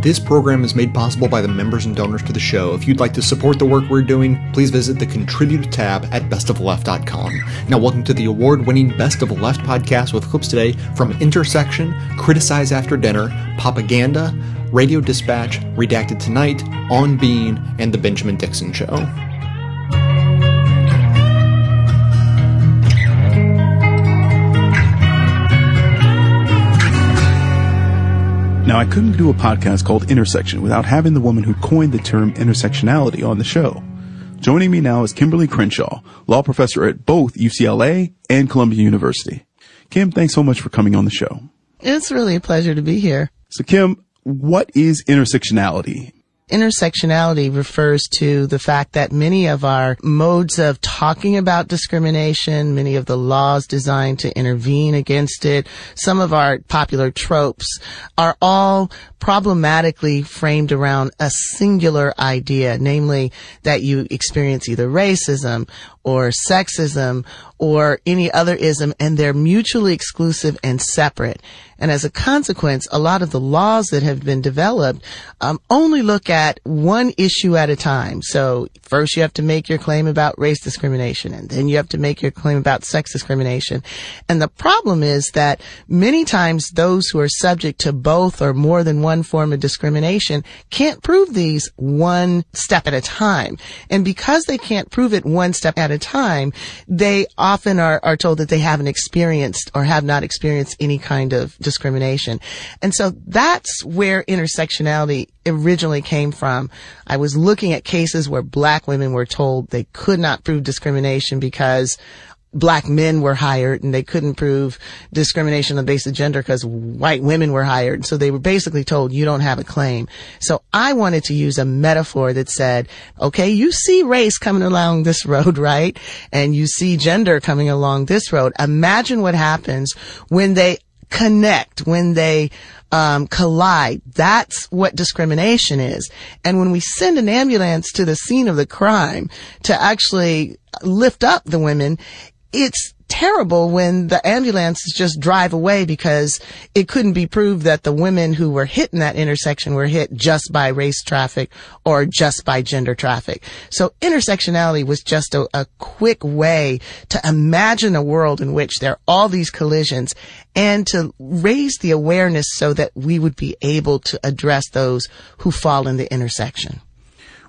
This program is made possible by the members and donors to the show. If you'd like to support the work we're doing, please visit the Contribute tab at bestofleft.com. Now, welcome to the award winning Best of Left podcast with clips today from Intersection, Criticize After Dinner, Popaganda, Radio Dispatch, Redacted Tonight, On Being, and The Benjamin Dixon Show. Now, I couldn't do a podcast called Intersection without having the woman who coined the term intersectionality on the show. Joining me now is Kimberlé Crenshaw, law professor at both UCLA and Columbia University. Kim, thanks so much for coming on the show. It's really a pleasure to be here. So, Kim, what is intersectionality? Intersectionality refers to the fact that many of our modes of talking about discrimination, many of the laws designed to intervene against it, some of our popular tropes are all problematically framed around a singular idea, namely that you experience either racism or sexism or any other ism and they're mutually exclusive and separate. And as a consequence, a lot of the laws that have been developed um, only look at one issue at a time. So first you have to make your claim about race discrimination and then you have to make your claim about sex discrimination. And the problem is that many times those who are subject to both or more than one form of discrimination can't prove these one step at a time. And because they can't prove it one step at a time, they often are, are told that they haven't experienced or have not experienced any kind of discrimination. And so that's where intersectionality originally came from. I was looking at cases where black women were told they could not prove discrimination because black men were hired and they couldn't prove discrimination on the basis of gender because white women were hired. So they were basically told you don't have a claim. So I wanted to use a metaphor that said, okay, you see race coming along this road, right? And you see gender coming along this road. Imagine what happens when they connect, when they um, collide. That's what discrimination is. And when we send an ambulance to the scene of the crime to actually lift up the women, it's terrible when the ambulances just drive away because it couldn't be proved that the women who were hit in that intersection were hit just by race traffic or just by gender traffic. So intersectionality was just a, a quick way to imagine a world in which there are all these collisions and to raise the awareness so that we would be able to address those who fall in the intersection.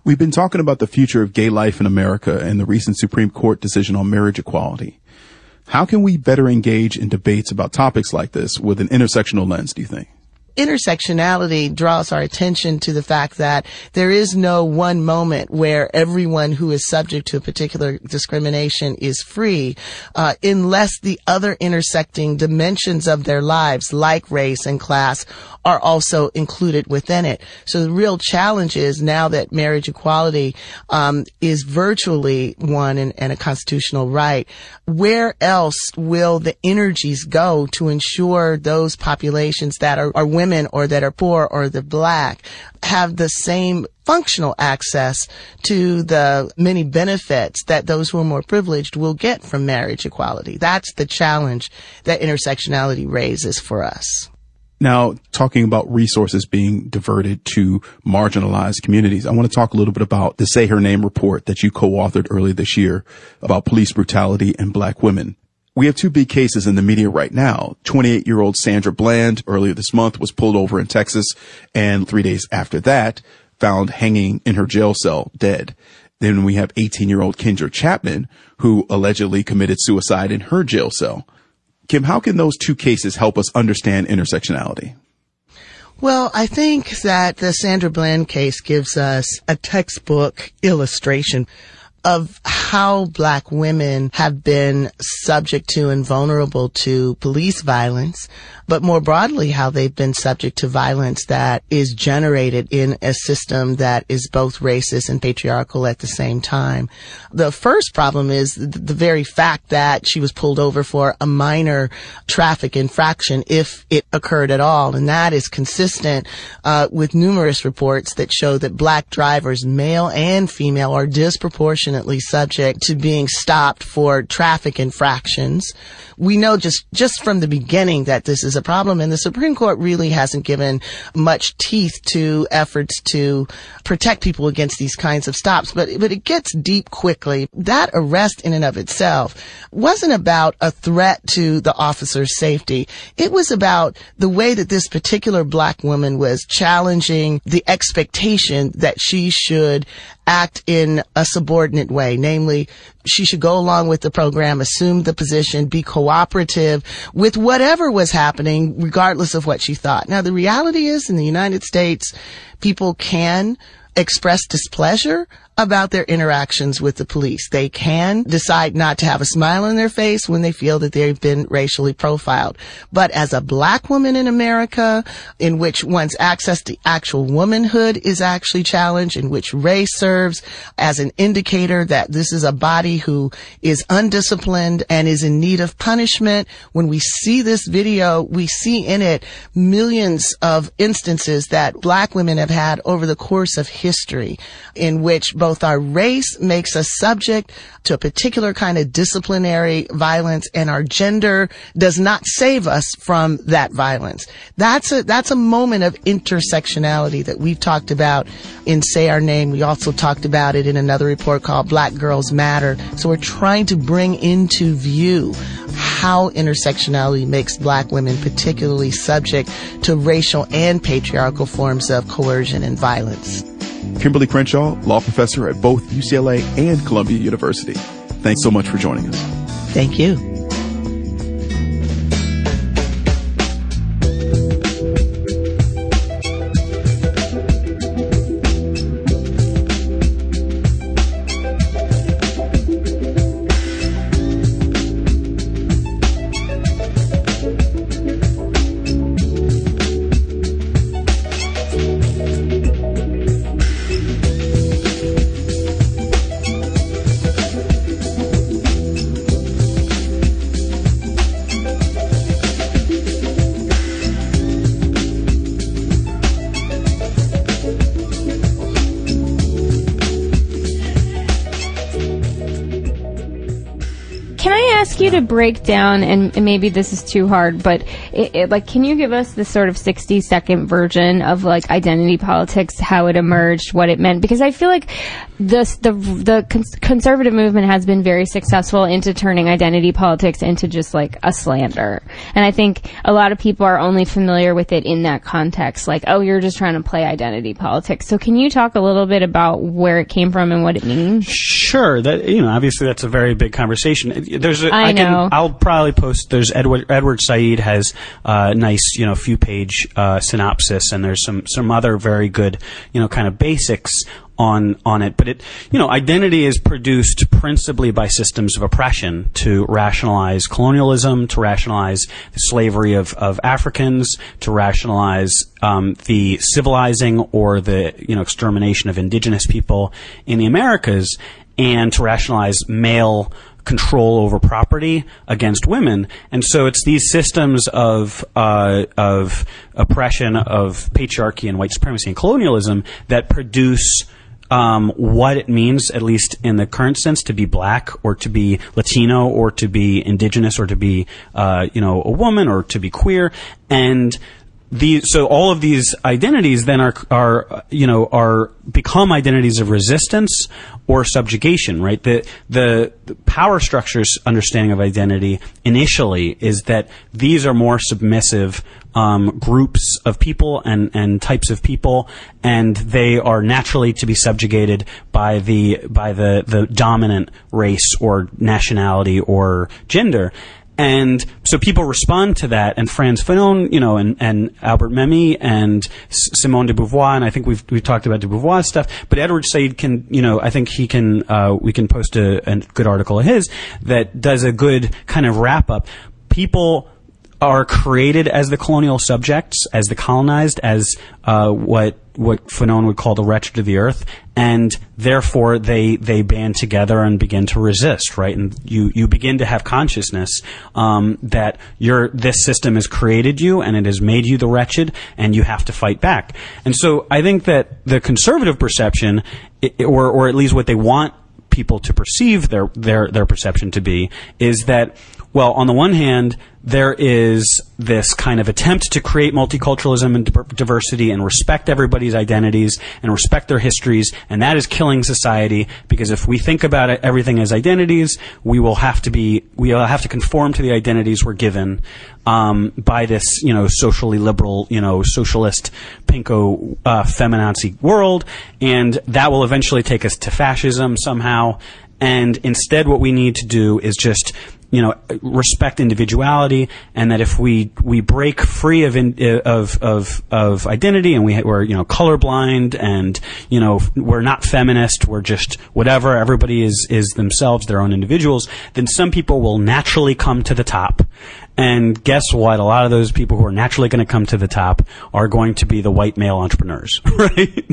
We've been talking about the future of gay life in America and the recent Supreme Court decision on marriage equality. How can we better engage in debates about topics like this with an intersectional lens, do you think? Intersectionality draws our attention to the fact that there is no one moment where everyone who is subject to a particular discrimination is free, uh, unless the other intersecting dimensions of their lives, like race and class, are also included within it. So the real challenge is now that marriage equality um, is virtually one and, and a constitutional right, where else will the energies go to ensure those populations that are, are women or that are poor or the black have the same functional access to the many benefits that those who are more privileged will get from marriage equality. That's the challenge that intersectionality raises for us. Now, talking about resources being diverted to marginalized communities, I want to talk a little bit about the Say Her Name report that you co-authored earlier this year about police brutality and black women. We have two big cases in the media right now. 28 year old Sandra Bland earlier this month was pulled over in Texas and three days after that found hanging in her jail cell dead. Then we have 18 year old Kindra Chapman who allegedly committed suicide in her jail cell. Kim, how can those two cases help us understand intersectionality? Well, I think that the Sandra Bland case gives us a textbook illustration of how black women have been subject to and vulnerable to police violence, but more broadly, how they've been subject to violence that is generated in a system that is both racist and patriarchal at the same time. The first problem is the very fact that she was pulled over for a minor traffic infraction, if it occurred at all, and that is consistent uh, with numerous reports that show that black drivers, male and female, are disproportionately subject to being stopped for traffic infractions. We know just just from the beginning that this is a problem. And the Supreme Court really hasn't given much teeth to efforts to protect people against these kinds of stops. But, but it gets deep quickly. That arrest in and of itself wasn't about a threat to the officer's safety. It was about the way that this particular black woman was challenging the expectation that she should act in a subordinate way. Namely, she should go along with the program, assume the position, be cooperative with whatever was happening, regardless of what she thought. Now, the reality is in the United States, people can express displeasure about their interactions with the police. They can decide not to have a smile on their face when they feel that they've been racially profiled. But as a black woman in America, in which one's access to actual womanhood is actually challenged, in which race serves as an indicator that this is a body who is undisciplined and is in need of punishment, when we see this video, we see in it millions of instances that black women have had over the course of history in which both both our race makes us subject to a particular kind of disciplinary violence and our gender does not save us from that violence. That's a, that's a moment of intersectionality that we've talked about in Say Her Name. We also talked about it in another report called Black Girls Matter. So we're trying to bring into view how intersectionality makes black women particularly subject to racial and patriarchal forms of coercion and violence. Kimberlé Crenshaw, law professor at both UCLA and Columbia University. Thanks so much for joining us. Thank you. To break down, and, maybe this is too hard, but it, it, like, can you give us the sort of 60 second version of like identity politics, how it emerged, what it meant? Because I feel like the the the cons- conservative movement has been very successful into turning identity politics into just like a slander, and I think a lot of people are only familiar with it in that context, like, oh, you're just trying to play identity politics. So, can you talk a little bit about where it came from and what it means? Sure. That you know, obviously, that's a very big conversation. There's, a, I, I can. I'll probably post. There's Edward Edward Said has a uh, nice, you know, few page uh, synopsis, and there's some some other very good, you know, kind of basics on on it. But it, you know, identity is produced principally by systems of oppression to rationalize colonialism, to rationalize the slavery of, of Africans, to rationalize um, the civilizing or the you know extermination of indigenous people in the Americas, and to rationalize male control over property against women. And so it's these systems of uh, of oppression, of patriarchy and white supremacy and colonialism that produce um, what it means, at least in the current sense, to be black or to be Latino or to be indigenous or to be, uh, you know, a woman or to be queer. And so all of these identities then are, are, you know, are become identities of resistance or subjugation, right? The, the, the power structures understanding of identity initially is that these are more submissive um, groups of people and, and types of people, and they are naturally to be subjugated by the by the, the dominant race or nationality or gender. And so people respond to that, and Frantz Fanon, you know, and, and Albert Memmi and Simone de Beauvoir, and I think we've we've talked about de Beauvoir stuff. But Edward Said can, you know, I think he can. Uh, we can post a, a good article of his that does a good kind of wrap up. People are created as the colonial subjects, as the colonized, as uh, what what Fanon would call the wretched of the earth, and therefore they they band together and begin to resist, right? And you you begin to have consciousness um, that your this system has created you and it has made you the wretched, and you have to fight back. And so I think that the conservative perception, or or at least what they want people to perceive their their their perception to be, is that Well, on the one hand, there is this kind of attempt to create multiculturalism and diversity and respect everybody's identities and respect their histories, and that is killing society because if we think about it, everything as identities, we will have to be we will have to conform to the identities we're given um, by this you know socially liberal you know socialist pinko uh, feminazi world, and that will eventually take us to fascism somehow. And instead, what we need to do is just you know respect individuality and that if we we break free of in, of of of identity and we we're you know colorblind and you know we're not feminist we're just whatever everybody is is themselves their own individuals then some people will naturally come to the top and guess what? A lot of those people who are naturally going to come to the top are going to be the white male entrepreneurs, right?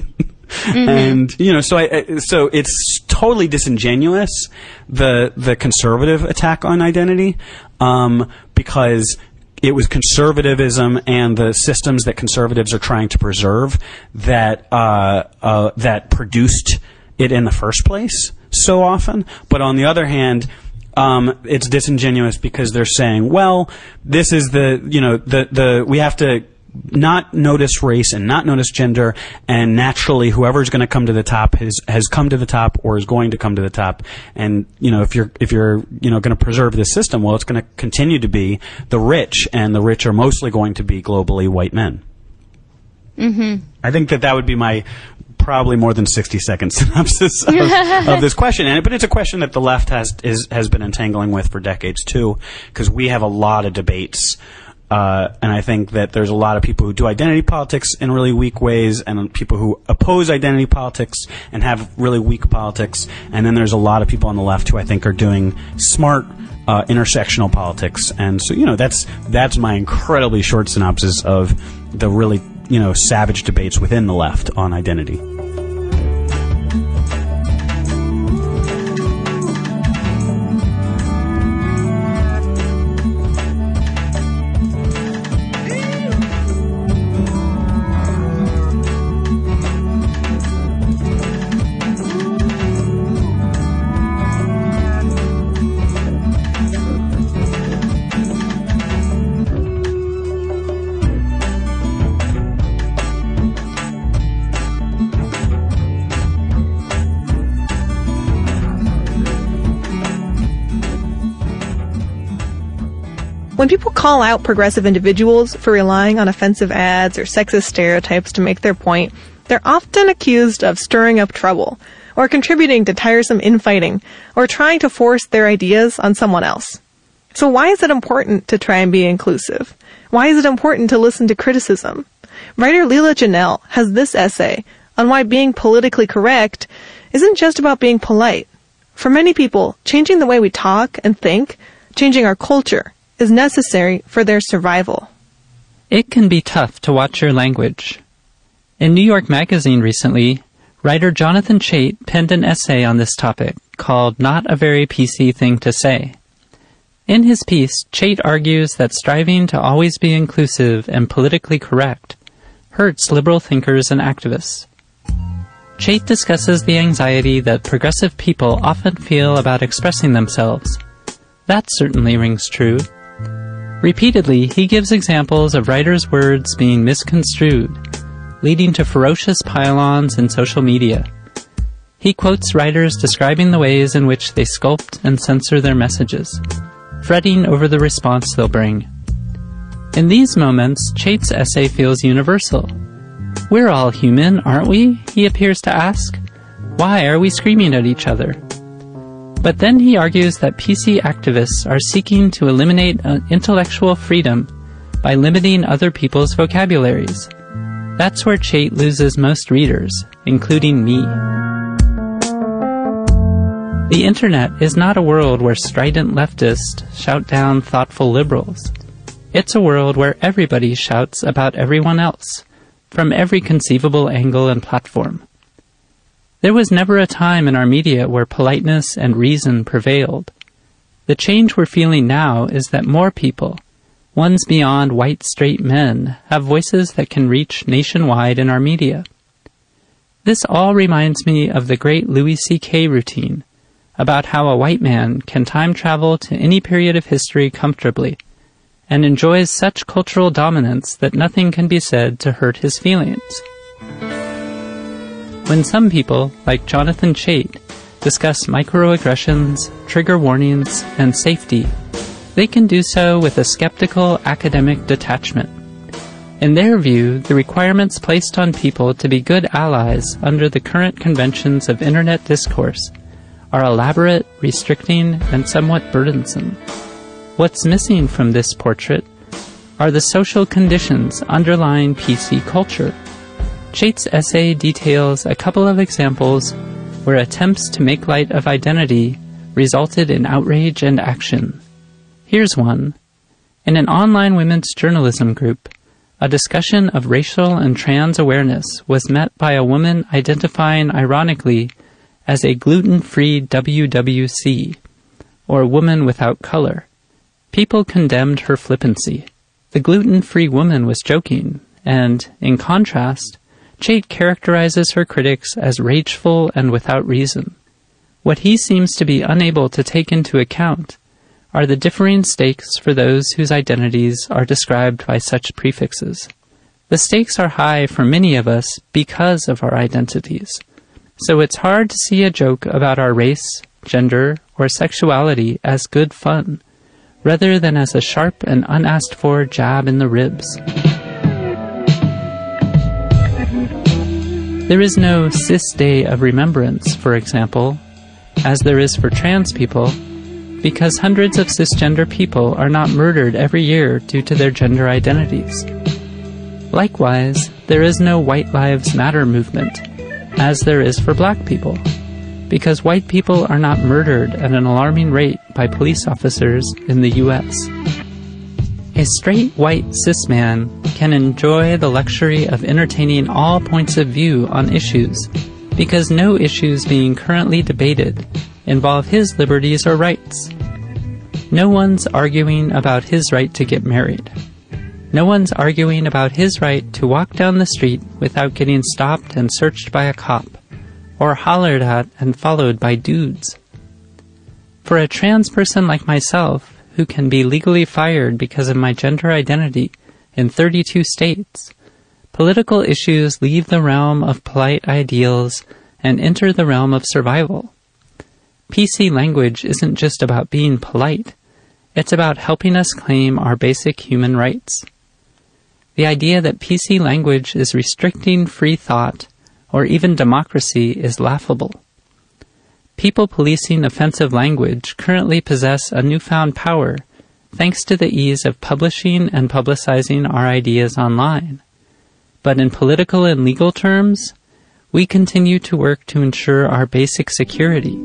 Mm-hmm. And you know, so I, so it's totally disingenuous the the conservative attack on identity um, because it was conservatism and the systems that conservatives are trying to preserve that uh, uh, that produced it in the first place so often. But on the other hand, um, it's disingenuous because they're saying, well, this is the you know the the we have to not notice race and not notice gender, and naturally, whoever's going to come to the top has has come to the top or is going to come to the top. And you know, if you're if you're you know going to preserve this system, well, it's going to continue to be the rich, and the rich are mostly going to be globally white men. Mm-hmm. I think that that would be my probably more than 60 second synopsis of, of, this question. And, but it's a question that the left has, is, has been entangling with for decades too, because we have a lot of debates uh, and I think that there's a lot of people who do identity politics in really weak ways, and people who oppose identity politics and have really weak politics. And then there's a lot of people on the left who I think are doing smart uh, intersectional politics. And so, you know, that's that's my incredibly short synopsis of the really you know savage debates within the left on identity. Call out progressive individuals for relying on offensive ads or sexist stereotypes to make their point, they're often accused of stirring up trouble, or contributing to tiresome infighting, or trying to force their ideas on someone else. So why is it important to try and be inclusive? Why is it important to listen to criticism? Writer Leela Ginelle has this essay on why being politically correct isn't just about being polite. For many people, changing the way we talk and think, changing our culture, is necessary for their survival. It can be tough to watch your language. In New York Magazine recently, writer Jonathan Chait penned an essay on this topic called Not a Very PC Thing to Say. In his piece, Chait argues that striving to always be inclusive and politically correct hurts liberal thinkers and activists. Chait discusses the anxiety that progressive people often feel about expressing themselves. That certainly rings true. Repeatedly, he gives examples of writers' words being misconstrued, leading to ferocious pile-ons in social media. He quotes writers describing the ways in which they sculpt and censor their messages, fretting over the response they'll bring. In these moments, Chait's essay feels universal. We're all human, aren't we? He appears to ask. Why are we screaming at each other? But then he argues that PC activists are seeking to eliminate uh, intellectual freedom by limiting other people's vocabularies. That's where Chait loses most readers, including me. The internet is not a world where strident leftists shout down thoughtful liberals. It's a world where everybody shouts about everyone else, from every conceivable angle and platform. There was never a time in our media where politeness and reason prevailed. The change we're feeling now is that more people, ones beyond white straight men, have voices that can reach nationwide in our media. This all reminds me of the great Louis C.K. routine about how a white man can time travel to any period of history comfortably and enjoys such cultural dominance that nothing can be said to hurt his feelings. When some people, like Jonathan Chait, discuss microaggressions, trigger warnings, and safety, they can do so with a skeptical academic detachment. In their view, the requirements placed on people to be good allies under the current conventions of internet discourse are elaborate, restricting, and somewhat burdensome. What's missing from this portrait are the social conditions underlying PC culture. Chait's essay details a couple of examples where attempts to make light of identity resulted in outrage and action. Here's one. In an online women's journalism group, a discussion of racial and trans awareness was met by a woman identifying ironically as a gluten-free WWC, or woman without color. People condemned her flippancy. The gluten-free woman was joking, and, in contrast, Chait characterizes her critics as rageful and without reason. What he seems to be unable to take into account are the differing stakes for those whose identities are described by such prefixes. The stakes are high for many of us because of our identities. So it's hard to see a joke about our race, gender, or sexuality as good fun, rather than as a sharp and unasked for jab in the ribs. There is no cis day of remembrance, for example, as there is for trans people, because hundreds of cisgender people are not murdered every year due to their gender identities. Likewise, there is no White Lives Matter movement, as there is for black people, because white people are not murdered at an alarming rate by police officers in the US. A straight white cis man can enjoy the luxury of entertaining all points of view on issues because no issues being currently debated involve his liberties or rights. No one's arguing about his right to get married. No one's arguing about his right to walk down the street without getting stopped and searched by a cop, or hollered at and followed by dudes. For a trans person like myself, who can be legally fired because of my gender identity in 32 states. Political issues leave the realm of polite ideals and enter the realm of survival. PC language isn't just about being polite, it's about helping us claim our basic human rights. The idea that PC language is restricting free thought or even democracy is laughable. People policing offensive language currently possess a newfound power thanks to the ease of publishing and publicizing our ideas online. But in political and legal terms, we continue to work to ensure our basic security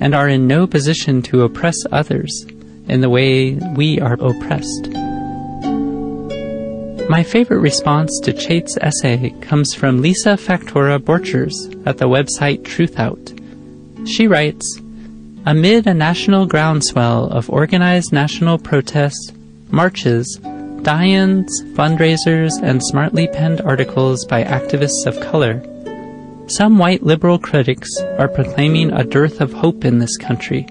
and are in no position to oppress others in the way we are oppressed. My favorite response to Chait's essay comes from Lisa Factora Borchers at the website Truthout. She writes, Amid a national groundswell of organized national protests, marches, die-ins, fundraisers, and smartly penned articles by activists of color, some white liberal critics are proclaiming a dearth of hope in this country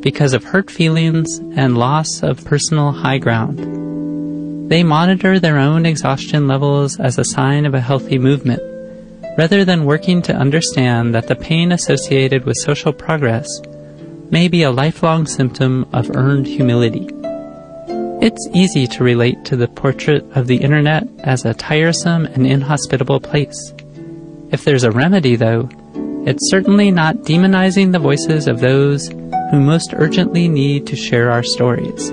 because of hurt feelings and loss of personal high ground. They monitor their own exhaustion levels as a sign of a healthy movement rather than working to understand that the pain associated with social progress may be a lifelong symptom of earned humility. It's easy to relate to the portrait of the internet as a tiresome and inhospitable place. If there's a remedy, though, it's certainly not demonizing the voices of those who most urgently need to share our stories.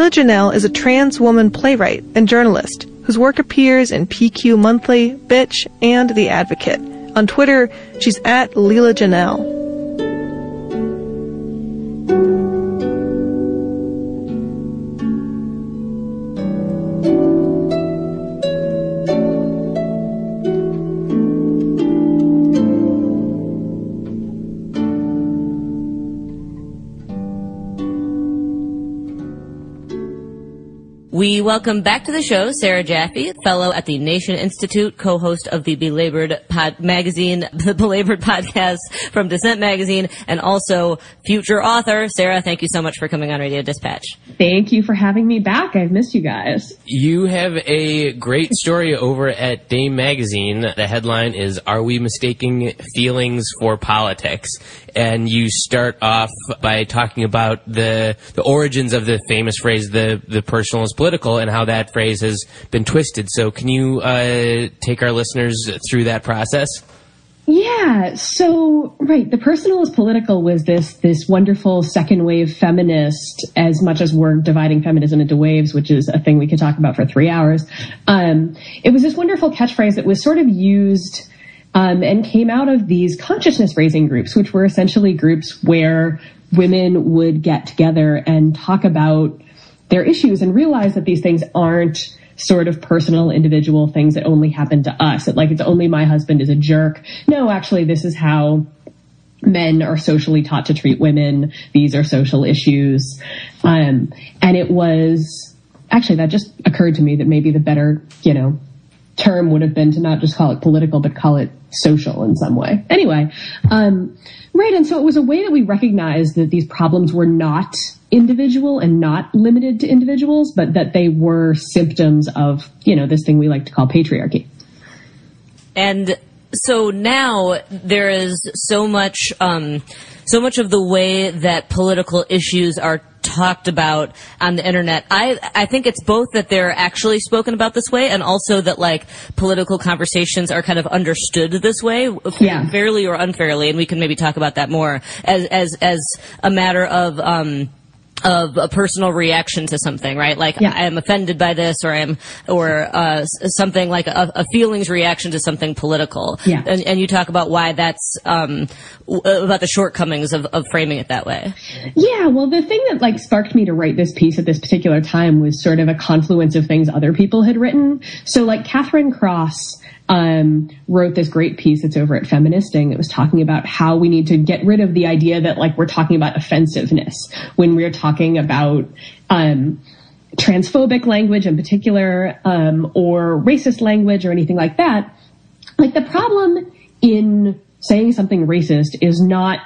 Leela Ginelle is a trans woman playwright and journalist whose work appears in PQ Monthly, Bitch, and The Advocate. On Twitter, she's at Leela Ginelle. Welcome back to the show Sarah Jaffe, fellow at the Nation Institute, co-host of the Belabored Pod magazine, the Belabored podcast from Dissent magazine, and also future author. Sarah, thank you so much for coming on Radio Dispatch. Thank you for having me back. I've missed you guys. You have a great story over at Dame Magazine. The headline is Are We Mistaking Feelings for Politics? And you start off by talking about the the origins of the famous phrase the the personal is political and how that phrase has been twisted. So can you uh, take our listeners through that process? Yeah, so right, the personal is political was this this wonderful second wave feminist. As much as we're dividing feminism into waves, which is a thing we could talk about for three hours, um, it was this wonderful catchphrase that was sort of used um, and came out of these consciousness raising groups, which were essentially groups where women would get together and talk about their issues and realize that these things aren't sort of personal individual things that only happen to us. That like it's only my husband is a jerk. No, actually this is how men are socially taught to treat women. These are social issues. Um, and it was actually that just occurred to me that maybe the better, you know, term would have been to not just call it political, but call it social in some way. Anyway, um, right. And so it was a way that we recognized that these problems were not individual and not limited to individuals, but that they were symptoms of, you know, this thing we like to call patriarchy. And so now there is so much, um, so much of the way that political issues are talked about on the internet. I I think it's both that they're actually spoken about this way, and also that like political conversations are kind of understood this way, Yeah. fairly or unfairly. And we can maybe talk about that more as as as a matter of. Um, of a personal reaction to something, right? Like Yeah. I am offended by this, or I'm, or uh, something like a, a feelings reaction to something political. Yeah. And, and you talk about why that's um, w- about the shortcomings of, of framing it that way. Yeah, well, the thing that like sparked me to write this piece at this particular time was sort of a confluence of things other people had written. So, like Katherine Cross um, wrote this great piece that's over at Feministing It was talking about how we need to get rid of the idea that like we're talking about offensiveness when we're talking about um, transphobic language in particular um, or racist language or anything like that. Like the problem in saying something racist is not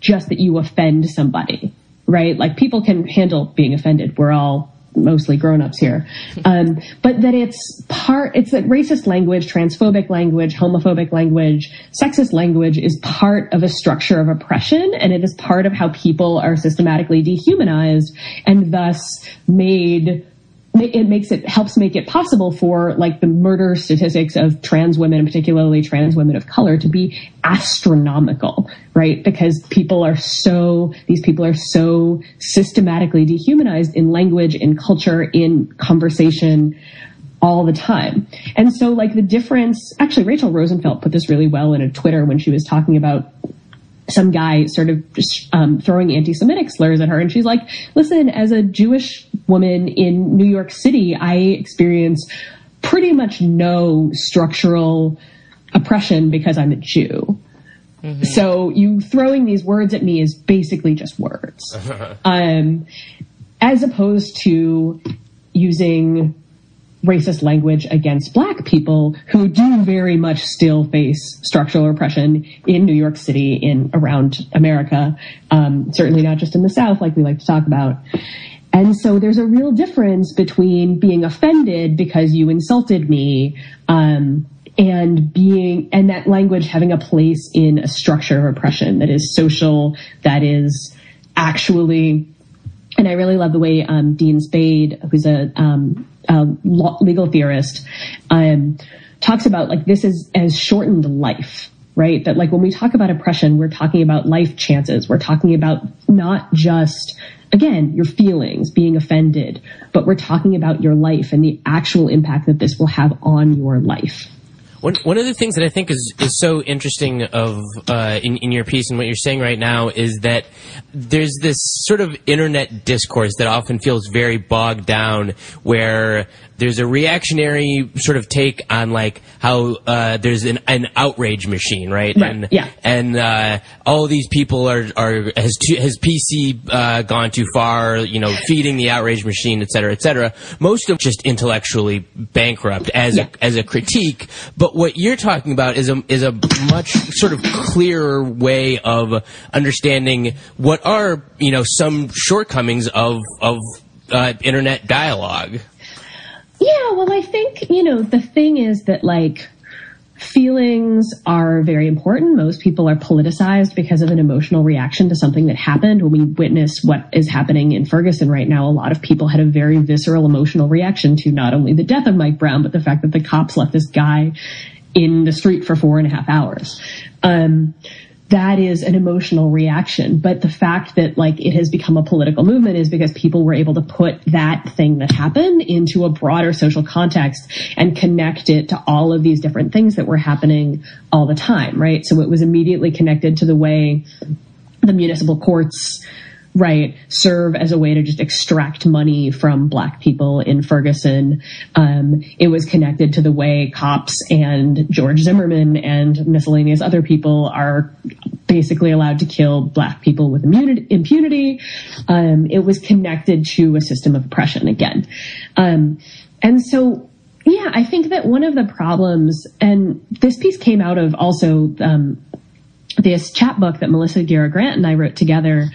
just that you offend somebody, right? Like people can handle being offended. We're all mostly grown-ups here. Um, but that it's part, it's that racist language, transphobic language, homophobic language, sexist language is part of a structure of oppression and it is part of how people are systematically dehumanized and thus made it makes it helps make it possible for like the murder statistics of trans women and particularly trans women of color to be astronomical right? Because people are so these people are so systematically dehumanized in language in culture in conversation all the time. And so like the difference actually rachel rosenfelt put this really well in a twitter when she was talking about some guy sort of just um, throwing anti-Semitic slurs at her, and she's like, "Listen, as a Jewish woman in New York City, I experience pretty much no structural oppression because I'm a Jew. So you throwing these words at me is basically just words, um, as opposed to using racist language against black people who do very much still face structural oppression in New York City, in around America, um, certainly not just in the South, like we like to talk about. And so there's a real difference between being offended because you insulted me, um, and being, and that language having a place in a structure of oppression that is social, that is actually and I really love the way um, Dean Spade, who's a, um, law, legal theorist, um, talks about like this is as shortened life, right? That like when we talk about oppression, we're talking about life chances. We're talking about not just again your feelings, being offended, but we're talking about your life and the actual impact that this will have on your life. One, one of the things that I think is, is so interesting of uh, in, in your piece and what you're saying right now is that there's this sort of internet discourse that often feels very bogged down where there's a reactionary sort of take on like how uh, there's an, an outrage machine, right? Right, And yeah. and uh, all these people are are has too, has PC uh, gone too far? You know, feeding the outrage machine, et cetera, et cetera. Most of just intellectually bankrupt as Yeah. a, as a critique. But what you're talking about is a is a much sort of clearer way of understanding what are you know some shortcomings of of uh, internet dialogue. Yeah, well, I think, you know, the thing is that, like, feelings are very important. Most people are politicized because of an emotional reaction to something that happened. When we witness what is happening in Ferguson right now, a lot of people had a very visceral emotional reaction to not only the death of Mike Brown, but the fact that the cops left this guy in the street for four and a half hours. Um, that is an emotional reaction. But the fact that like it has become a political movement is because people were able to put that thing that happened into a broader social context and connect it to all of these different things that were happening all the time, right? So it was immediately connected to the way the municipal courts right serve as a way to just extract money from black people in ferguson. Um, it was connected to the way cops and george zimmerman and miscellaneous other people are basically allowed to kill black people with impunity. Um, it was connected to a system of oppression again. Um, and so yeah i think that one of the problems and this piece came out of also um, this chapbook that Melissa Gira Grant and I wrote together,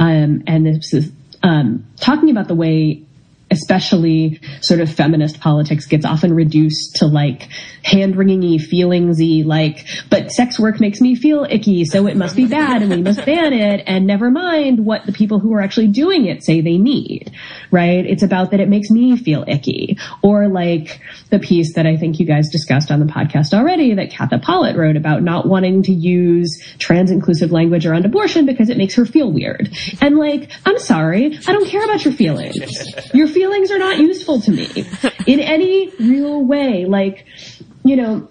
um, and this is um, talking about the way, especially sort of feminist politics, gets often reduced to like hand wringing-y, feelingsy, like, but sex work makes me feel icky, so it must be bad, and we must ban it, and never mind what the people who are actually doing it say they need, right? It's about that it makes me feel icky, or like the piece that I think you guys discussed on the podcast already that Katha Pollitt wrote about not wanting to use trans inclusive language around abortion because it makes her feel weird. And like, I'm sorry, I don't care about your feelings. Your feelings are not useful to me in any real way. Like, you know,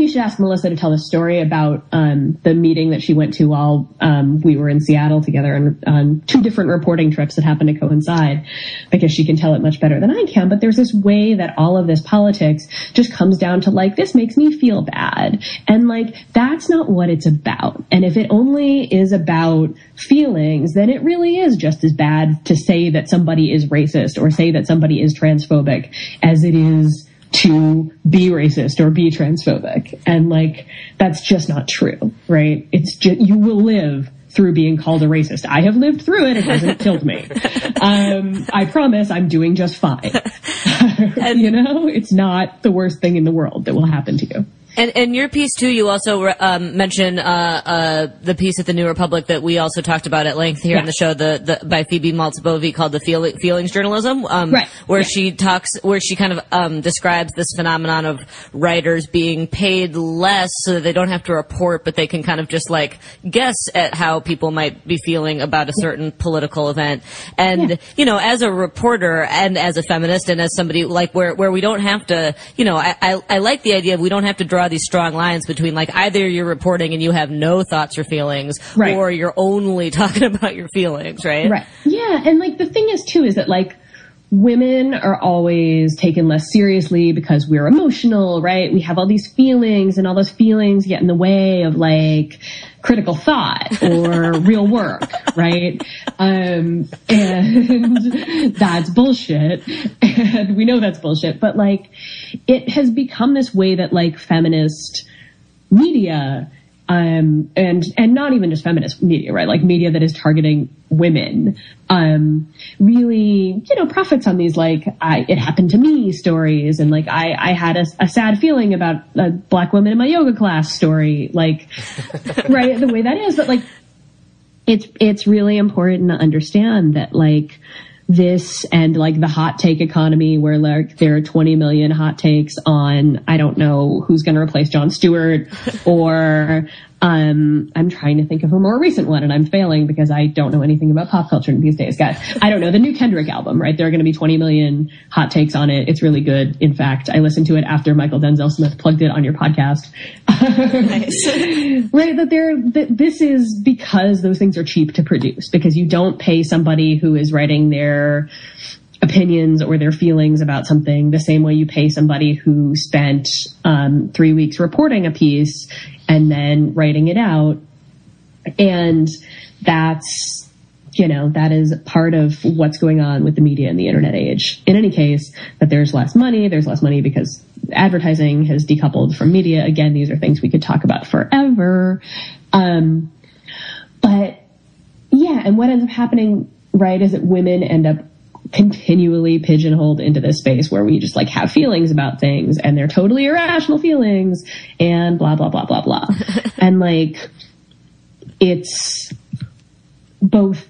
you should ask Melissa to tell the story about um, the meeting that she went to while um, we were in Seattle together on, on two different reporting trips that happened to coincide, because she can tell it much better than I can. But there's this way that all of this politics just comes down to like this makes me feel bad, and like that's not what it's about. And if it only is about feelings, then it really is just as bad to say that somebody is racist or say that somebody is transphobic as it is to be racist or be transphobic. And like, that's just not true, right? It's just, you will live through being called a racist. I have lived through it. It hasn't killed me. Um, I promise I'm doing just fine. you know, it's not the worst thing in the world that will happen to you. And in your piece too, you also um, mention uh, uh, the piece at the New Republic that we also talked about at length here on the show, the, the by Phoebe Maltz-Bovy called the Feel- feelings journalism, um, Right. where Yeah. she talks, where she kind of um, describes this phenomenon of writers being paid less so that they don't have to report, but they can kind of just like guess at how people might be feeling about a certain political event. And Yeah. you know, as a reporter and as a feminist and as somebody like where where we don't have to, you know, I I, I like the idea of we don't have to draw these strong lines between like either you're reporting and you have no thoughts or feelings, Right. or you're only talking about your feelings, right? Right. Yeah. And like the thing is too is that like women are always taken less seriously because we're emotional, right? We have all these feelings and all those feelings get in the way of like critical thought or real work, right? Um, and that's bullshit. And we know that's bullshit, but like it has become this way that like feminist media um, and and not even just feminist media, right? Like media that is targeting women, um, really, you know, profits on these like I it happened to me stories, and like I I had a, a sad feeling about a black woman in my yoga class story, like right the way that is, but like it's it's really important to understand that like this and like the hot take economy where like there are 20 million hot takes on I don't know who's going to replace Jon Stewart or um I'm trying to think of a more recent one and I'm failing because I don't know anything about pop culture these days guys. I don't know. The new Kendrick album right? There are going to be 20 million hot takes on it. It's really good. In fact I listened to it after Mychal Denzel Smith plugged it on your podcast. Right that there that this is because those things are cheap to produce because you don't pay somebody who is writing their opinions or their feelings about something the same way you pay somebody who spent um, three weeks reporting a piece and then writing it out. And that's, you know, that is part of what's going on with the media in the internet age. In any case, that there's less money, there's less money because advertising has decoupled from media. Again, these are things we could talk about forever. Um, but yeah, and what ends up happening, right, is that women end up continually pigeonholed into this space where we just like have feelings about things and they're totally irrational feelings and blah, blah, blah, blah, blah. and like, it's both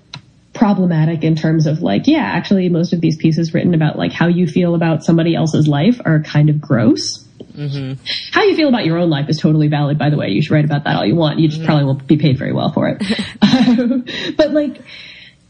problematic in terms of like, yeah, actually most of these pieces written about like how you feel about somebody else's life are kind of gross. Mm-hmm. How you feel about your own life is totally valid, by the way. You should write about that all you want. You just mm-hmm. probably won't be paid very well for it. but like,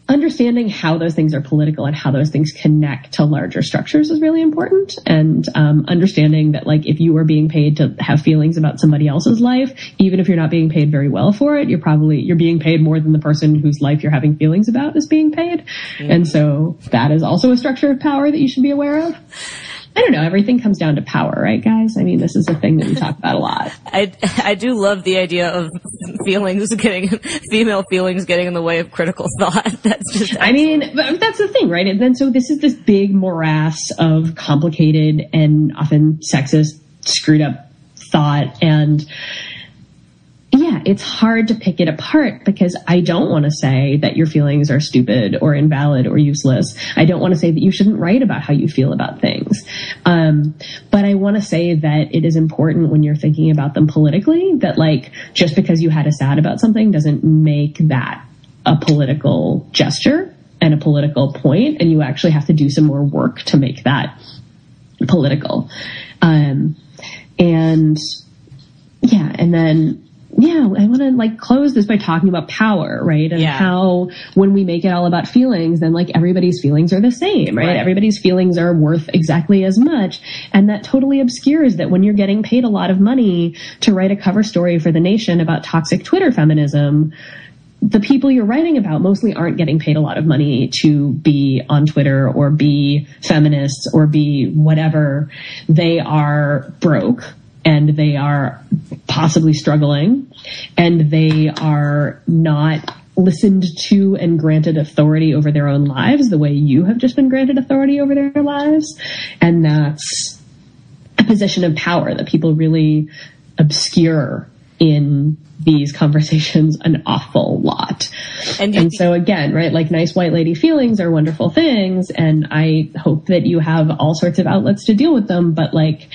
understanding how those things are political and how those things connect to larger structures is really important. And um, understanding that, like, if you are being paid to have feelings about somebody else's life, even if you're not being paid very well for it, you're probably you're being paid more than the person whose life you're having feelings about is being paid. Mm-hmm. And so that is also a structure of power that you should be aware of. I don't know. Everything comes down to power, right, guys? I mean, this is a thing that we talk about a lot. I, I do love the idea of feelings getting, female feelings getting in the way of critical thought. That's just. I mean, that's the thing, right? And then so this is this big morass of complicated and often sexist, screwed up thought and, yeah, it's hard to pick it apart because I don't want to say that your feelings are stupid or invalid or useless. I don't want to say that you shouldn't write about how you feel about things. Um, but I want to say that it is important when you're thinking about them politically that like just because you had a sad about something doesn't make that a political gesture and a political point, and you actually have to do some more work to make that political. Um, and yeah, and then yeah, I want to like close this by talking about power, right? And yeah. how when we make it all about feelings, then like everybody's feelings are the same, right? right? Everybody's feelings are worth exactly as much. And that totally obscures that when you're getting paid a lot of money to write a cover story for the nation about toxic Twitter feminism, the people you're writing about mostly aren't getting paid a lot of money to be on Twitter or be feminists or be whatever. They are broke and they are possibly struggling and they are not listened to and granted authority over their own lives the way you have just been granted authority over their lives. And that's a position of power that people really obscure in these conversations an awful lot. And, and so again, right, like nice white lady feelings are wonderful things. And I hope that you have all sorts of outlets to deal with them. But like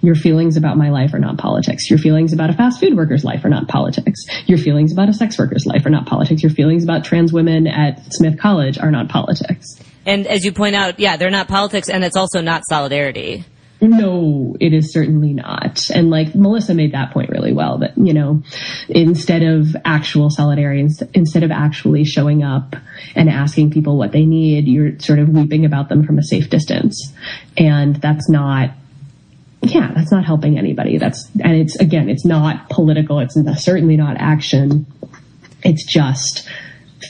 your feelings about my life are not politics. Your feelings about a fast food worker's life are not politics. Your feelings about a sex worker's life are not politics. Your feelings about trans women at Smith College are not politics. And as you point out, yeah, they're not politics and it's also not solidarity. No, it is certainly not. And like Melissa made that point really well that, you know, instead of actual solidarity, instead of actually showing up and asking people what they need, you're sort of weeping about them from a safe distance. And that's not, yeah, that's not helping anybody. That's, and it's, again, it's not political. It's certainly not action. It's just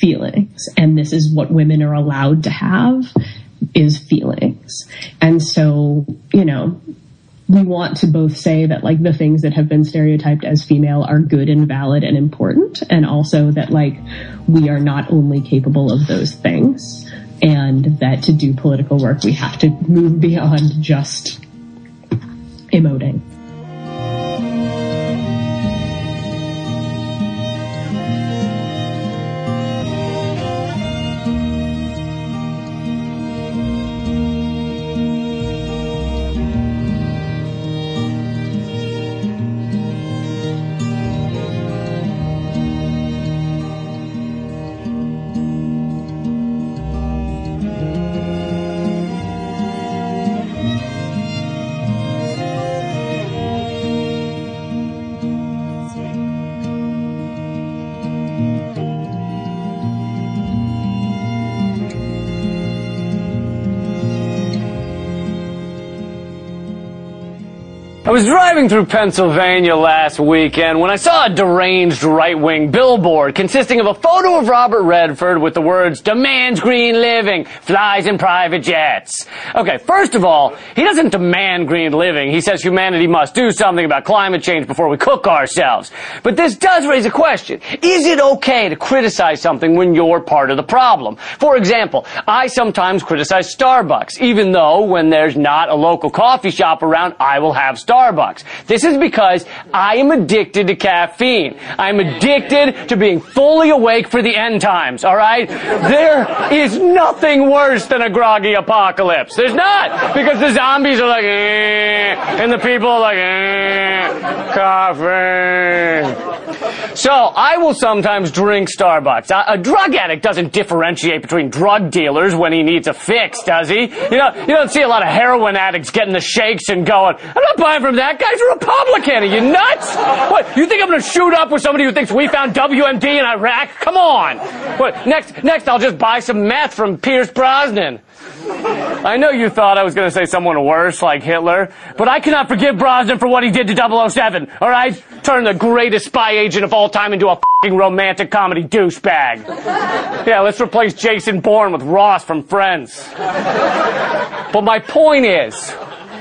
feelings. And this is what women are allowed to have is feelings. And so, you know, we want to both say that like the things that have been stereotyped as female are good and valid and important and also that like we are not only capable of those things and that to do political work we have to move beyond just emoting. Was driving through Pennsylvania last weekend when I saw a deranged right-wing billboard consisting of a photo of Robert Redford with the words, demands green living, flies in private jets. Okay, first of all, he doesn't demand green living. He says humanity must do something about climate change before we cook ourselves. But this does raise a question. Is it okay to criticize something when you're part of the problem? For example, I sometimes criticize Starbucks, even though when there's not a local coffee shop around, I will have Starbucks. Starbucks. This is because I am addicted to caffeine. I'm addicted to being fully awake for the end times, alright? There is nothing worse than a groggy apocalypse. There's not! Because the zombies are like, eh, and the people are like, eh, coffee. So, I will sometimes drink Starbucks. A, a drug addict doesn't differentiate between drug dealers when he needs a fix, does he? You know, you don't see a lot of heroin addicts getting the shakes and going, I'm not buying from that guy's a Republican. Are you nuts? What? You think I'm going to shoot up with somebody who thinks we found WMD in Iraq? Come on. What? Next, next, I'll just buy some meth from Pierce Brosnan. I know you thought I was going to say someone worse like Hitler, but I cannot forgive Brosnan for what he did to 007, alright? Turn the greatest spy agent of all time into a romantic comedy douchebag. Yeah, let's replace Jason Bourne with Ross from Friends. But my point is,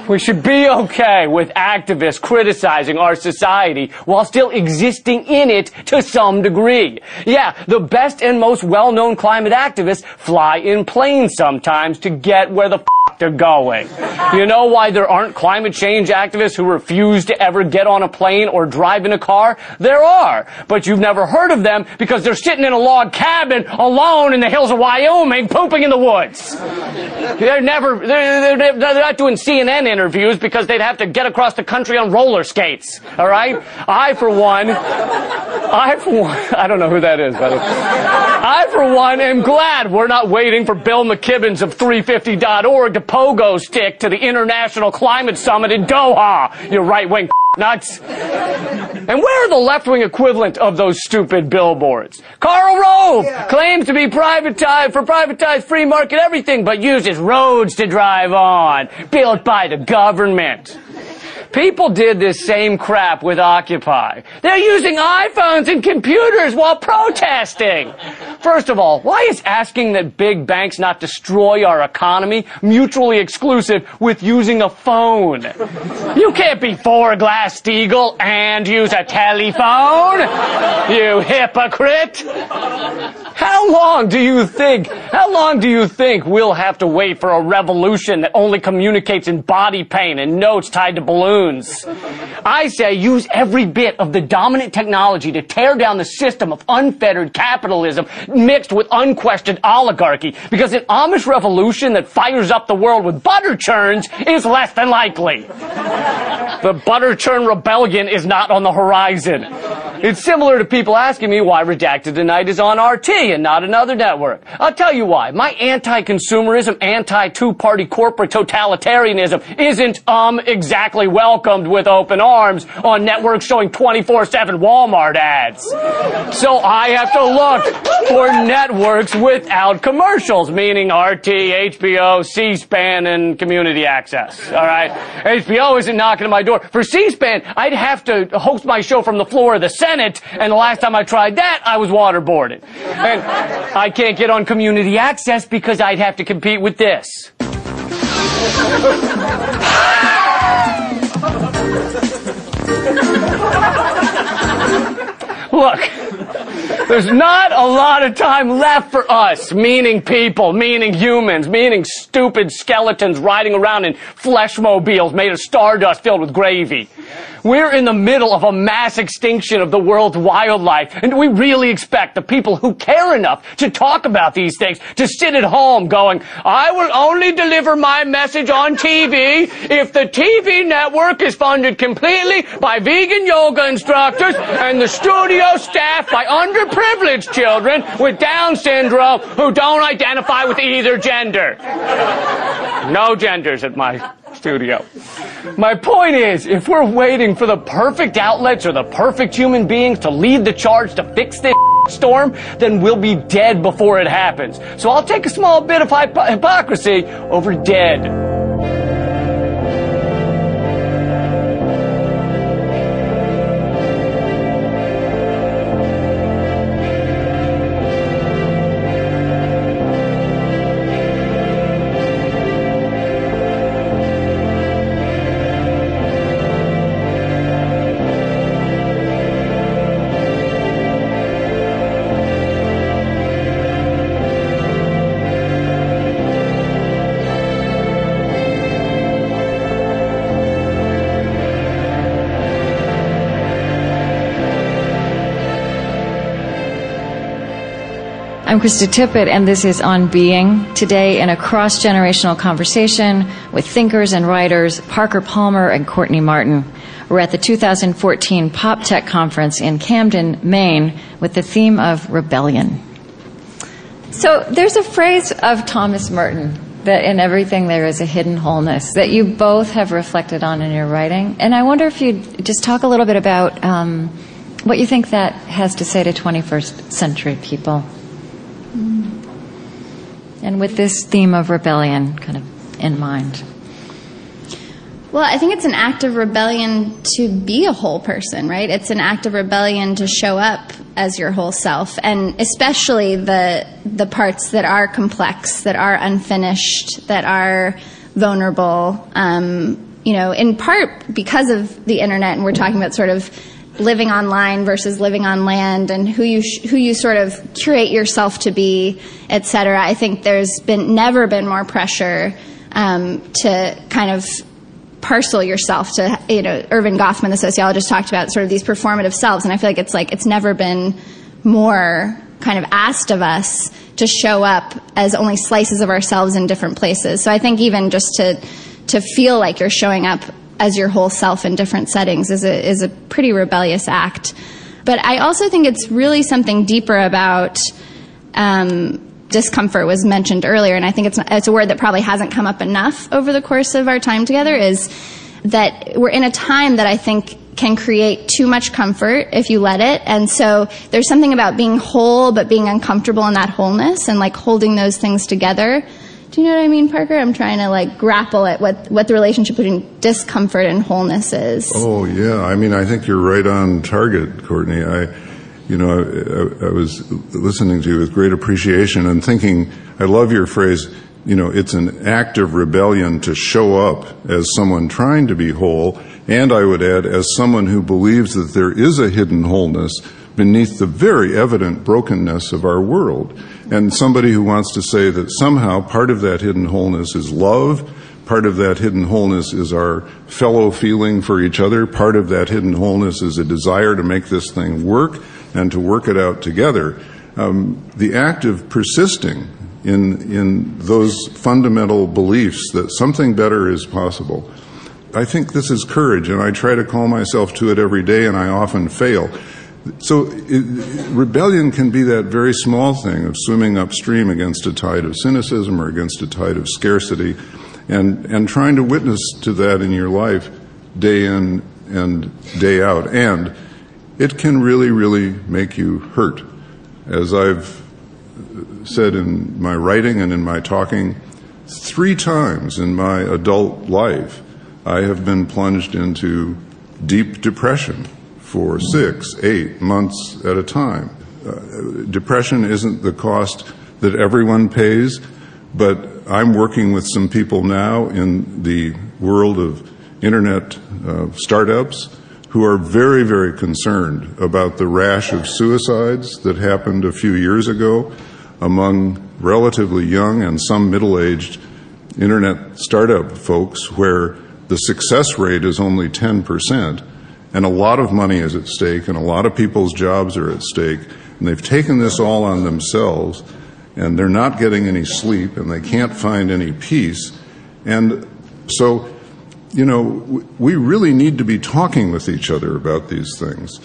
we should be okay with activists criticizing our society while still existing in it to some degree. Yeah, the best and most well-known climate activists fly in planes sometimes to get where the they're going. You know why there aren't climate change activists who refuse to ever get on a plane or drive in a car? There are. But you've never heard of them because they're sitting in a log cabin alone in the hills of Wyoming pooping in the woods. They're never, they're, they're, they're not doing CNN interviews because they'd have to get across the country on roller skates. All right? I, for one, I, for one, I don't know who that is, but. I, for one, am glad we're not waiting for Bill McKibben's of 350.org to pogo stick to the International Climate Summit in Doha, you right-wing nuts. And where are the left-wing equivalent of those stupid billboards? Karl Rove yeah. claims to be privatized for privatized free market everything, but uses roads to drive on, built by the government. People did this same crap with Occupy. They're using iPhones and computers while protesting. First of all, why is asking that big banks not destroy our economy mutually exclusive with using a phone? You can't be for Glass-Steagall and use a telephone, you hypocrite. How long do you think, how long do you think we'll have to wait for a revolution that only communicates in body pain and notes tied to balloons? I say use every bit of the dominant technology to tear down the system of unfettered capitalism mixed with unquestioned oligarchy because an Amish revolution that fires up the world with butter churns is less than likely. The butter churn rebellion is not on the horizon. It's similar to people asking me why Redacted Tonight is on RT and not another network. I'll tell you why. My anti-consumerism, anti-two-party corporate totalitarianism isn't, um, exactly welcomed with open arms on networks showing 24-7 Walmart ads. So I have to look for networks without commercials, meaning RT, HBO, C-SPAN, and community access. Alright? HBO isn't knocking at my door. For C-SPAN, I'd have to host my show from the floor of the Senate, and the last time I tried that, I was waterboarded. And I can't get on community access because I'd have to compete with this. Look, there's not a lot of time left for us, meaning people, meaning humans, meaning stupid skeletons riding around in fleshmobiles made of stardust filled with gravy. We're in the middle of a mass extinction of the world's wildlife, and we really expect the people who care enough to talk about these things to sit at home going, I will only deliver my message on TV if the TV network is funded completely by vegan yoga instructors and the studio staffed by underprivileged children with Down syndrome who don't identify with either gender. No genders at my studio. My point is, if we're waiting for the perfect outlets or the perfect human beings to lead the charge to fix this storm, then we'll be dead before it happens. So I'll take a small bit of hypocrisy over dead. Krista Tippett, and this is On Being. Today, in a cross generational conversation with thinkers and writers Parker Palmer and Courtney Martin. We're at the 2014 PopTech Conference in Camden, Maine, with the theme of rebellion. So, there's a phrase of Thomas Merton that in everything there is a hidden wholeness that you both have reflected on in your writing. And I wonder if you'd just talk a little bit about um, what you think that has to say to 21st century people. And with this theme of rebellion kind of in mind. Well, I think it's an act of rebellion to be a whole person, right? It's an act of rebellion to show up as your whole self, and especially the the parts that are complex, that are unfinished, that are vulnerable. Um, you know, in part because of the internet, and we're talking about sort of living online versus living on land and who you sh- who you sort of curate yourself to be, et cetera. I think there's been never been more pressure um, to kind of parcel yourself to you know Erving Goffman the sociologist talked about sort of these performative selves and I feel like it's like it's never been more kind of asked of us to show up as only slices of ourselves in different places so I think even just to to feel like you're showing up as your whole self in different settings is a is a pretty rebellious act but I also think it's really something deeper about um, discomfort was mentioned earlier, and I think it's it's a word that probably hasn't come up enough over the course of our time together. Is that we're in a time that I think can create too much comfort if you let it, and so there's something about being whole but being uncomfortable in that wholeness and like holding those things together. Do you know what I mean, Parker? I'm trying to like grapple at what what the relationship between discomfort and wholeness is. Oh yeah, I mean I think you're right on target, Courtney. I you know, I, I, was listening to you with great appreciation and thinking, I love your phrase, you know, it's an act of rebellion to show up as someone trying to be whole, and I would add, as someone who believes that there is a hidden wholeness beneath the very evident brokenness of our world. And somebody who wants to say that somehow part of that hidden wholeness is love, part of that hidden wholeness is our fellow feeling for each other, part of that hidden wholeness is a desire to make this thing work and to work it out together. Um, the act of persisting in, in those fundamental beliefs that something better is possible. I think this is courage, and I try to call myself to it every day, and I often fail. So, rebellion can be that very small thing of swimming upstream against a tide of cynicism or against a tide of scarcity, and, and trying to witness to that in your life day in and day out. And it can really, really make you hurt. As I've said in my writing and in my talking, three times in my adult life, I have been plunged into deep depression for six, eight months at a time. Uh, depression isn't the cost that everyone pays, but I'm working with some people now in the world of internet uh, startups who are very, very concerned about the rash of suicides that happened a few years ago among relatively young and some middle aged internet startup folks, where the success rate is only 10%, and a lot of money is at stake, and a lot of people's jobs are at stake, and they've taken this all on themselves, and they're not getting any sleep, and they can't find any peace. And so you know, we really need to be talking with each other about these things.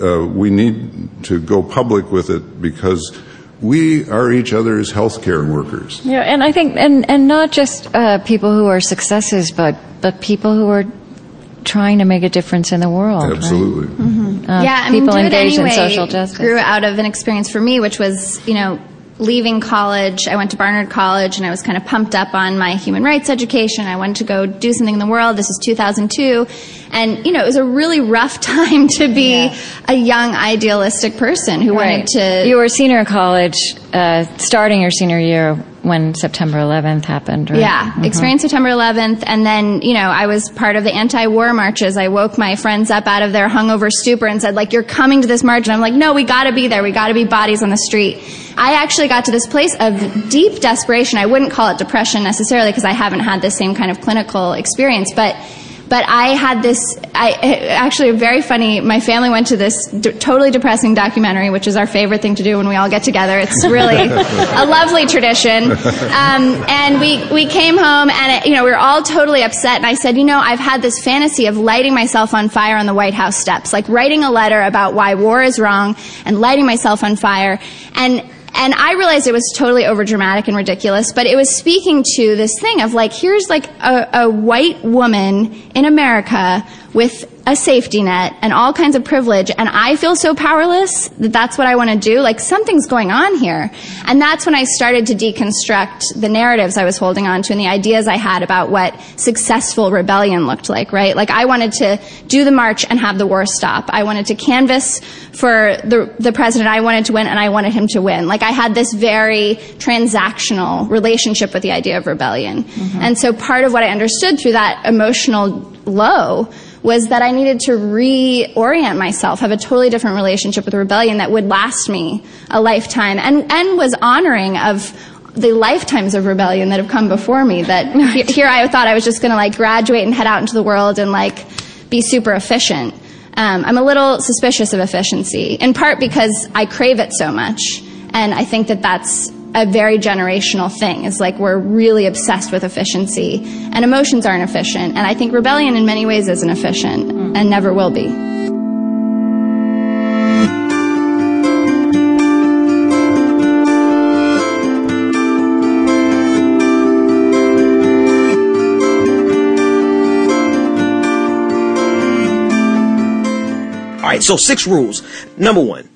Uh, we need to go public with it because we are each other's healthcare workers. Yeah, and I think, and and not just uh, people who are successes, but but people who are trying to make a difference in the world. Absolutely. Right? Mm-hmm. Uh, yeah, I mean, people do engaged it anyway in social justice grew out of an experience for me, which was, you know, leaving college, I went to Barnard College and I was kind of pumped up on my human rights education. I wanted to go do something in the world. This is 2002. And, you know, it was a really rough time to be yeah. a young, idealistic person who right. wanted to. You were a senior in college, uh, starting your senior year when September 11th happened, right? Yeah, mm-hmm. experienced September 11th, and then you know I was part of the anti-war marches. I woke my friends up out of their hungover stupor and said, like, "You're coming to this march," and I'm like, "No, we got to be there. We got to be bodies on the street." I actually got to this place of deep desperation. I wouldn't call it depression necessarily because I haven't had the same kind of clinical experience, but but I had this, I, actually a very funny, my family went to this d- totally depressing documentary, which is our favorite thing to do when we all get together. It's really a lovely tradition. Um, and we, we came home and, it, you know, we were all totally upset. And I said, you know, I've had this fantasy of lighting myself on fire on the White House steps, like writing a letter about why war is wrong and lighting myself on fire. And and I realized it was totally overdramatic and ridiculous, but it was speaking to this thing of like, here's like a, a white woman in America with a safety net and all kinds of privilege and I feel so powerless that that's what I want to do. Like something's going on here. And that's when I started to deconstruct the narratives I was holding on to and the ideas I had about what successful rebellion looked like, right? Like I wanted to do the march and have the war stop. I wanted to canvass for the, the president I wanted to win and I wanted him to win. Like I had this very transactional relationship with the idea of rebellion. Mm-hmm. And so part of what I understood through that emotional low was that I needed to reorient myself, have a totally different relationship with rebellion that would last me a lifetime and, and was honoring of the lifetimes of rebellion that have come before me that here I thought I was just going to like graduate and head out into the world and like be super efficient. Um, I'm a little suspicious of efficiency, in part because I crave it so much. And I think that that's a very generational thing. It's like we're really obsessed with efficiency, and emotions aren't efficient. And I think rebellion in many ways isn't efficient mm. and never will be. All right, so six rules. Number one,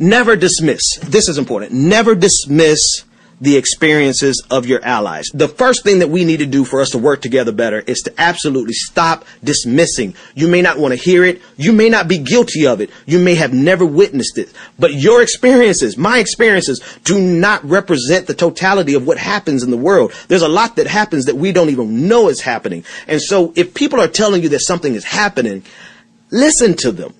never dismiss. This is important. Never dismiss the experiences of your allies. The first thing that we need to do for us to work together better is to absolutely stop dismissing. You may not want to hear it. You may not be guilty of it. You may have never witnessed it. But your experiences, my experiences, do not represent the totality of what happens in the world. There's a lot that happens that we don't even know is happening. And so if people are telling you that something is happening, listen to them.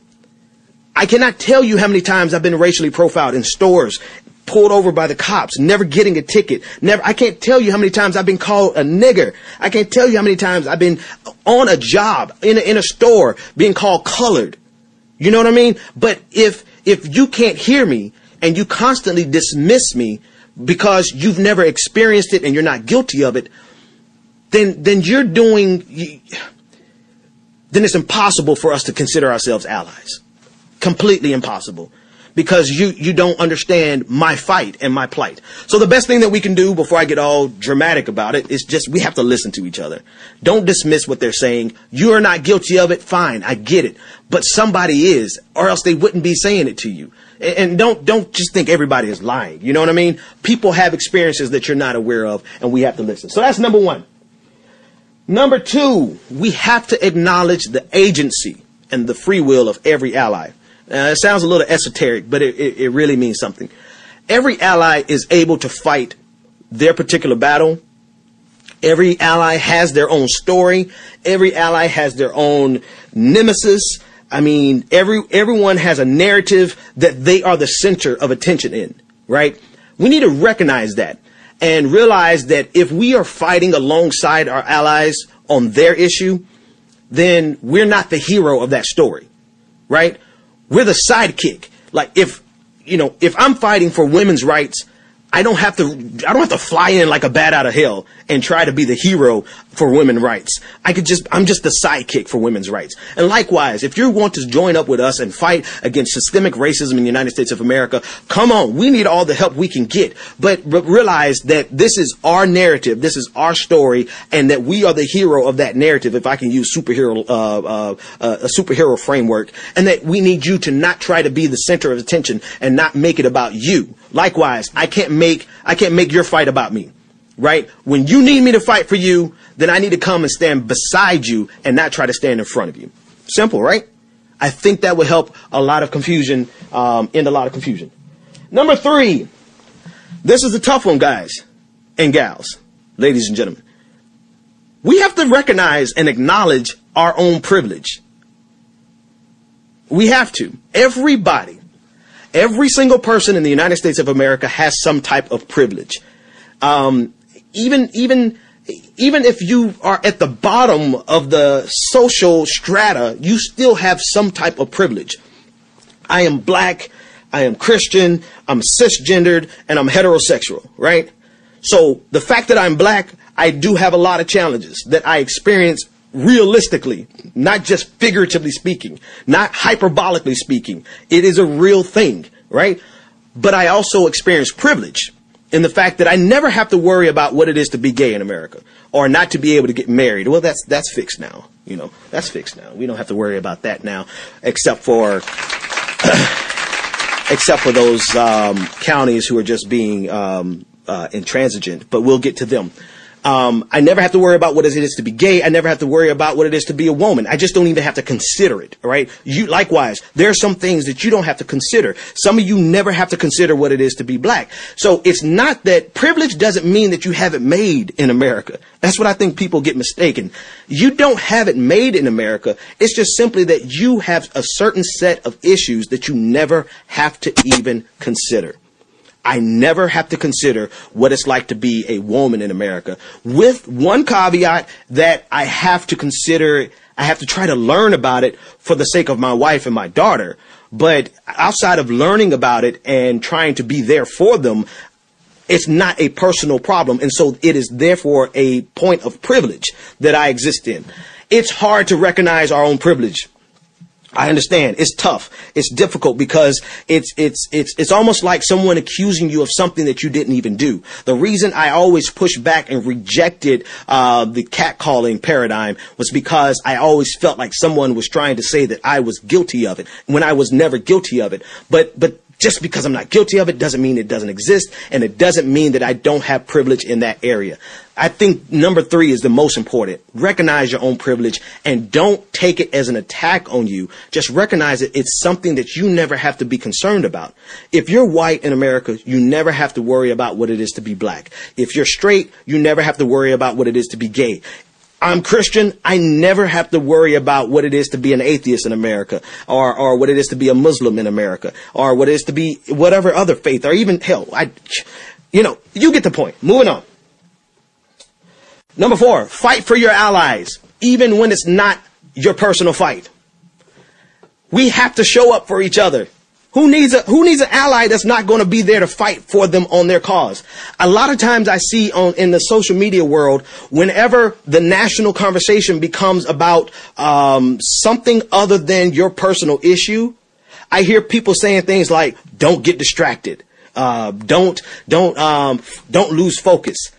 I cannot tell you how many times I've been racially profiled in stores, pulled over by the cops, never getting a ticket. Never, I can't tell you how many times I've been called a nigger. I can't tell you how many times I've been on a job in a, in a store being called colored. You know what I mean? But if, if you can't hear me and you constantly dismiss me because you've never experienced it and you're not guilty of it, then, then you're doing, then it's impossible for us to consider ourselves allies completely impossible because you you don't understand my fight and my plight. So the best thing that we can do before I get all dramatic about it is just we have to listen to each other. Don't dismiss what they're saying. You are not guilty of it. Fine, I get it. But somebody is, or else they wouldn't be saying it to you. And, don't don't just think everybody is lying. You know what I mean? People have experiences that you're not aware of, and we have to listen. So that's number one. Number two, we have to acknowledge the agency and the free will of every ally. Uh, it sounds a little esoteric, but it, it, it really means something. Every ally is able to fight their particular battle. Every ally has their own story. Every ally has their own nemesis. I mean, every everyone has a narrative that they are the center of attention in, right? We need to recognize that and realize that if we are fighting alongside our allies on their issue, then we're not the hero of that story, right? We're the sidekick. Like if, you know, if I'm fighting for women's rights, I don't have to, I don't have to fly in like a bat out of hell and try to be the hero for women's rights. I could just, I'm just the sidekick for women's rights. And likewise, if you want to join up with us and fight against systemic racism in the United States of America, come on. We need all the help we can get. But realize that this is our narrative. This is our story and that we are the hero of that narrative. If I can use superhero, uh, uh, uh, a superhero framework and that we need you to not try to be the center of attention and not make it about you. Likewise, I can't make, I can't make your fight about me right? When you need me to fight for you, then I need to come and stand beside you and not try to stand in front of you. Simple, right? I think that would help a lot of confusion, um, end a lot of confusion. Number three, this is a tough one, guys and gals, ladies and gentlemen. We have to recognize and acknowledge our own privilege. We have to. Everybody, every single person in the United States of America has some type of privilege. Um, even even even if you are at the bottom of the social strata, you still have some type of privilege. I am black, I am Christian, I'm cisgendered, and I'm heterosexual, right? So the fact that I'm black, I do have a lot of challenges that I experience realistically, not just figuratively speaking, not hyperbolically speaking. It is a real thing, right? But I also experience privilege in the fact that I never have to worry about what it is to be gay in America or not to be able to get married. Well, that's that's fixed now. You know, that's fixed now. We don't have to worry about that now, except for except for those um, counties who are just being um, uh, intransigent. But we'll get to them. Um, I never have to worry about what it is to be gay. I never have to worry about what it is to be a woman. I just don't even have to consider it, right? You, likewise, there are some things that you don't have to consider. Some of you never have to consider what it is to be black. So it's not that privilege doesn't mean that you have it made in America. That's what I think people get mistaken. You don't have it made in America. It's just simply that you have a certain set of issues that you never have to even consider. I never have to consider what it's like to be a woman in America with one caveat that I have to consider, I have to try to learn about it for the sake of my wife and my daughter. But outside of learning about it and trying to be there for them, it's not a personal problem. And so it is therefore a point of privilege that I exist in. It's hard to recognize our own privilege I understand. It's tough. It's difficult because it's, it's, it's, it's almost like someone accusing you of something that you didn't even do. The reason I always pushed back and rejected, uh, the catcalling paradigm was because I always felt like someone was trying to say that I was guilty of it when I was never guilty of it. But, but just because I'm not guilty of it doesn't mean it doesn't exist, and it doesn't mean that I don't have privilege in that area. I think number three is the most important. Recognize your own privilege and don't take it as an attack on you. Just recognize it. It's something that you never have to be concerned about. If you're white in America, you never have to worry about what it is to be black. If you're straight, you never have to worry about what it is to be gay. I'm Christian. I never have to worry about what it is to be an atheist in America or, or what it is to be a Muslim in America or what it is to be whatever other faith or even hell. I, you know, you get the point. Moving on. Number four, fight for your allies, even when it's not your personal fight. We have to show up for each other. Who needs a who needs an ally that's not going to be there to fight for them on their cause? A lot of times I see on in the social media world, whenever the national conversation becomes about um, something other than your personal issue, I hear people saying things like, "Don't get distracted, uh, don't don't um, don't lose focus."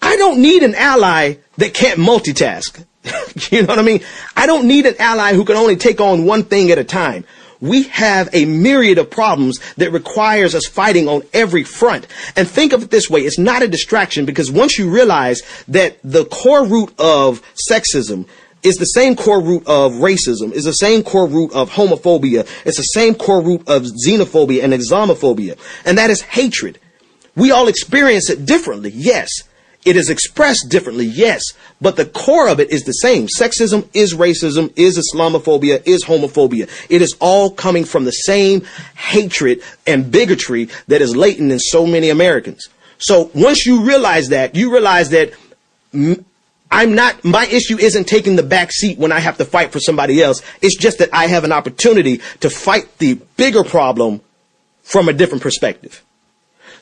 I don't need an ally that can't multitask. you know what I mean? I don't need an ally who can only take on one thing at a time we have a myriad of problems that requires us fighting on every front. And think of it this way. It's not a distraction because once you realize that the core root of sexism is the same core root of racism, is the same core root of homophobia, it's the same core root of xenophobia and Islamophobia, and that is hatred. We all experience it differently, yes. It is expressed differently, yes, but the core of it is the same. Sexism is racism, is Islamophobia, is homophobia. It is all coming from the same hatred and bigotry that is latent in so many Americans. So once you realize that, you realize that I'm not, my issue isn't taking the back seat when I have to fight for somebody else. It's just that I have an opportunity to fight the bigger problem from a different perspective.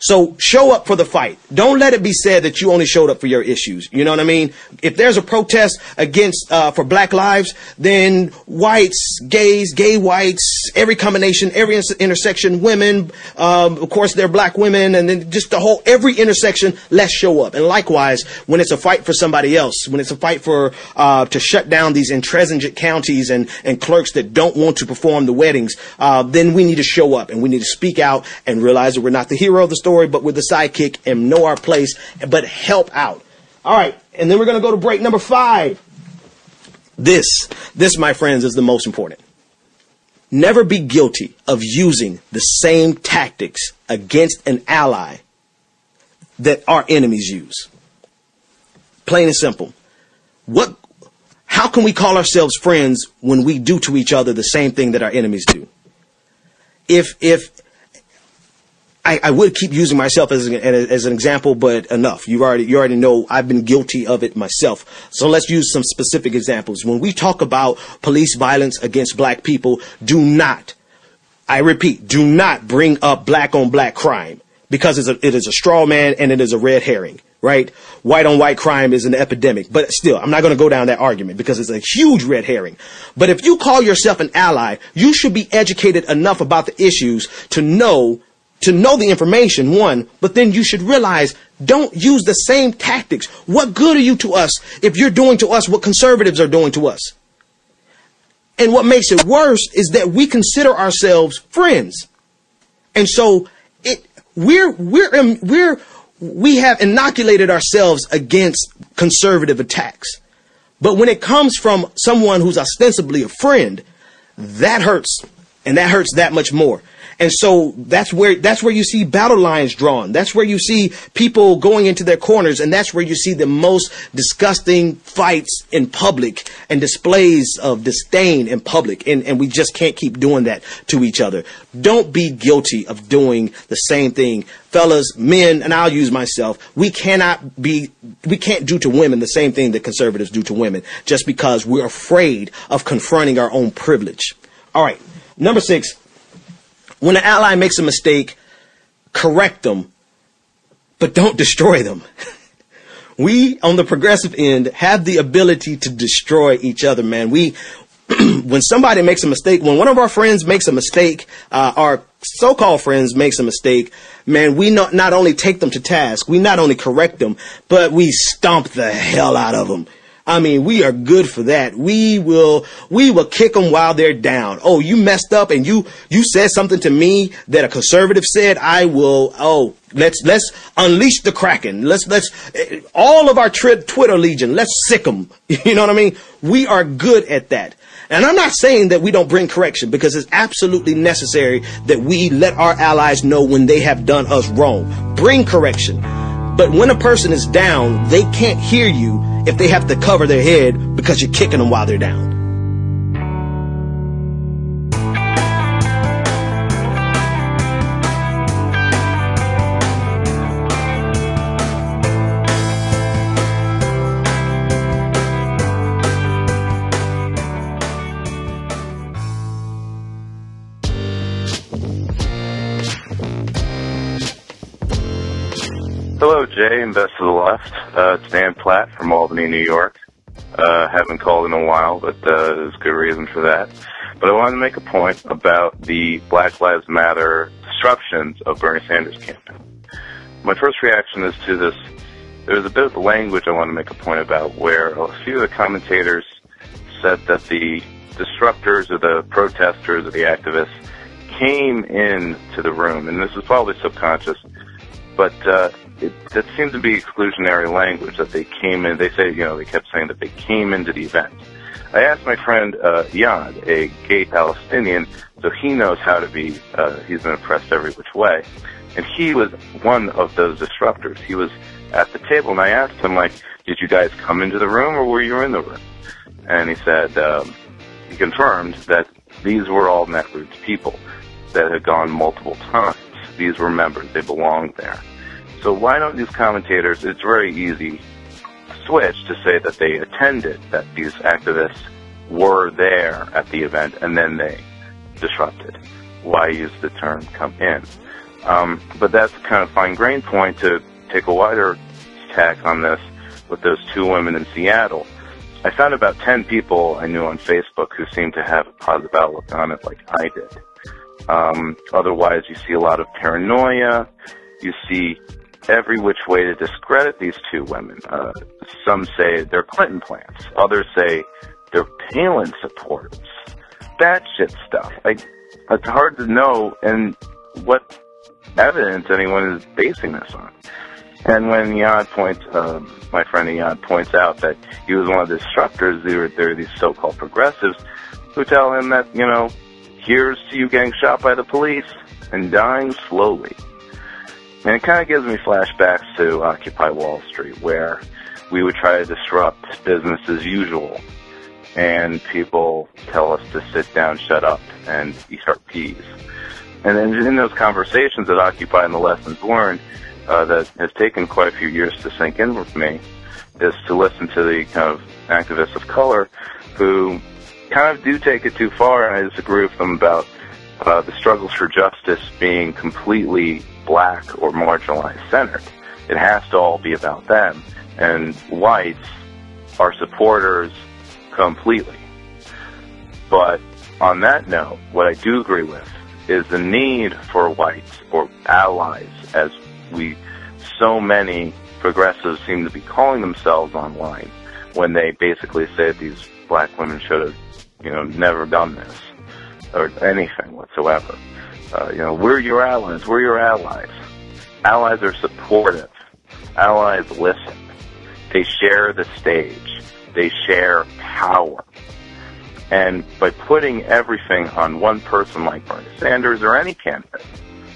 So show up for the fight. Don't let it be said that you only showed up for your issues. You know what I mean? If there's a protest against uh, for Black lives, then whites, gays, gay whites, every combination, every intersection, women, um, of course they're black women, and then just the whole every intersection. Let's show up. And likewise, when it's a fight for somebody else, when it's a fight for uh, to shut down these intransigent counties and and clerks that don't want to perform the weddings, uh, then we need to show up and we need to speak out and realize that we're not the hero of the story story, but with the sidekick and know our place, but help out. All right. And then we're going to go to break number five. This, this, my friends, is the most important. Never be guilty of using the same tactics against an ally that our enemies use. Plain and simple. What, how can we call ourselves friends when we do to each other the same thing that our enemies do? If, if, I, I would keep using myself as an, as an example, but enough. You already you already know I've been guilty of it myself. So let's use some specific examples. When we talk about police violence against black people, do not, I repeat, do not bring up black on black crime because it's a, it is a straw man and it is a red herring. Right? White on white crime is an epidemic, but still, I'm not going to go down that argument because it's a huge red herring. But if you call yourself an ally, you should be educated enough about the issues to know to know the information, one, but then you should realize don't use the same tactics. What good are you to us if you're doing to us what conservatives are doing to us? And what makes it worse is that we consider ourselves friends. And so it, we're, we're, we're, we have inoculated ourselves against conservative attacks. But when it comes from someone who's ostensibly a friend, that hurts. And that hurts that much more. And so that's where that's where you see battle lines drawn. That's where you see people going into their corners, and that's where you see the most disgusting fights in public and displays of disdain in public. And, and we just can't keep doing that to each other. Don't be guilty of doing the same thing. Fellas, men, and I'll use myself, we cannot be we can't do to women the same thing that conservatives do to women just because we're afraid of confronting our own privilege. All right. Number six, when an ally makes a mistake, correct them, but don't destroy them. we on the progressive end have the ability to destroy each other, man. We, when somebody makes a mistake, when one of our friends makes a mistake, uh, our so-called friends makes a mistake, man, we not, not only take them to task, we not only correct them, but we stomp the hell out of them. I mean, we are good for that. We will, we will kick them while they're down. Oh, you messed up and you, you said something to me that a conservative said. I will, oh, let's, let's unleash the Kraken. Let's, let's, eh, all of our tri- Twitter legion, let's sick them. You know what I mean? We are good at that. And I'm not saying that we don't bring correction because it's absolutely necessary that we let our allies know when they have done us wrong. Bring correction. But when a person is down, they can't hear you if they have to cover their head because you're kicking them while they're down. Jay and Best of the Left. Uh, it's Dan Platt from Albany, New York. Uh, haven't called in a while, but uh, there's good reason for that. But I wanted to make a point about the Black Lives Matter disruptions of Bernie Sanders' campaign. My first reaction is to this. There was a bit of language I want to make a point about where a few of the commentators said that the disruptors or the protesters or the activists came in to the room, and this is probably subconscious, but uh, it, that seemed to be exclusionary language that they came in. They say, you know, they kept saying that they came into the event. I asked my friend uh, Yad, a gay Palestinian, so he knows how to be. Uh, he's been oppressed every which way, and he was one of those disruptors. He was at the table, and I asked him, like, "Did you guys come into the room, or were you in the room?" And he said um, he confirmed that these were all Netroots people that had gone multiple times. These were members; they belonged there. So why don't these commentators, it's very easy switch to say that they attended, that these activists were there at the event and then they disrupted. Why use the term come in? Um, but that's kind of fine grained point to take a wider tack on this with those two women in Seattle. I found about 10 people I knew on Facebook who seemed to have a positive outlook on it like I did. Um, otherwise, you see a lot of paranoia. You see every which way to discredit these two women. Uh, some say they're Clinton plants. Others say they're Palin supporters. That shit stuff. I, it's hard to know and what evidence anyone is basing this on. And when Yad points, uh, my friend Yad points out that he was one of the instructors, there, there are these so-called progressives who tell him that, you know, here's to you getting shot by the police and dying slowly. And it kind of gives me flashbacks to Occupy Wall Street, where we would try to disrupt business as usual, and people tell us to sit down, shut up, and eat our peas. and then in those conversations that occupy and the lessons learned, uh, that has taken quite a few years to sink in with me, is to listen to the kind of activists of color who kind of do take it too far, and I disagree with them about uh, the struggles for justice being completely black or marginalized centered. It has to all be about them, and whites are supporters completely. But on that note, what I do agree with is the need for whites or allies, as we so many progressives seem to be calling themselves online, when they basically say these black women should have, you know, never done this or anything whatsoever. Uh, you know, we're your allies. We're your allies. Allies are supportive. Allies listen. They share the stage. They share power. And by putting everything on one person like Bernie Sanders or any candidate,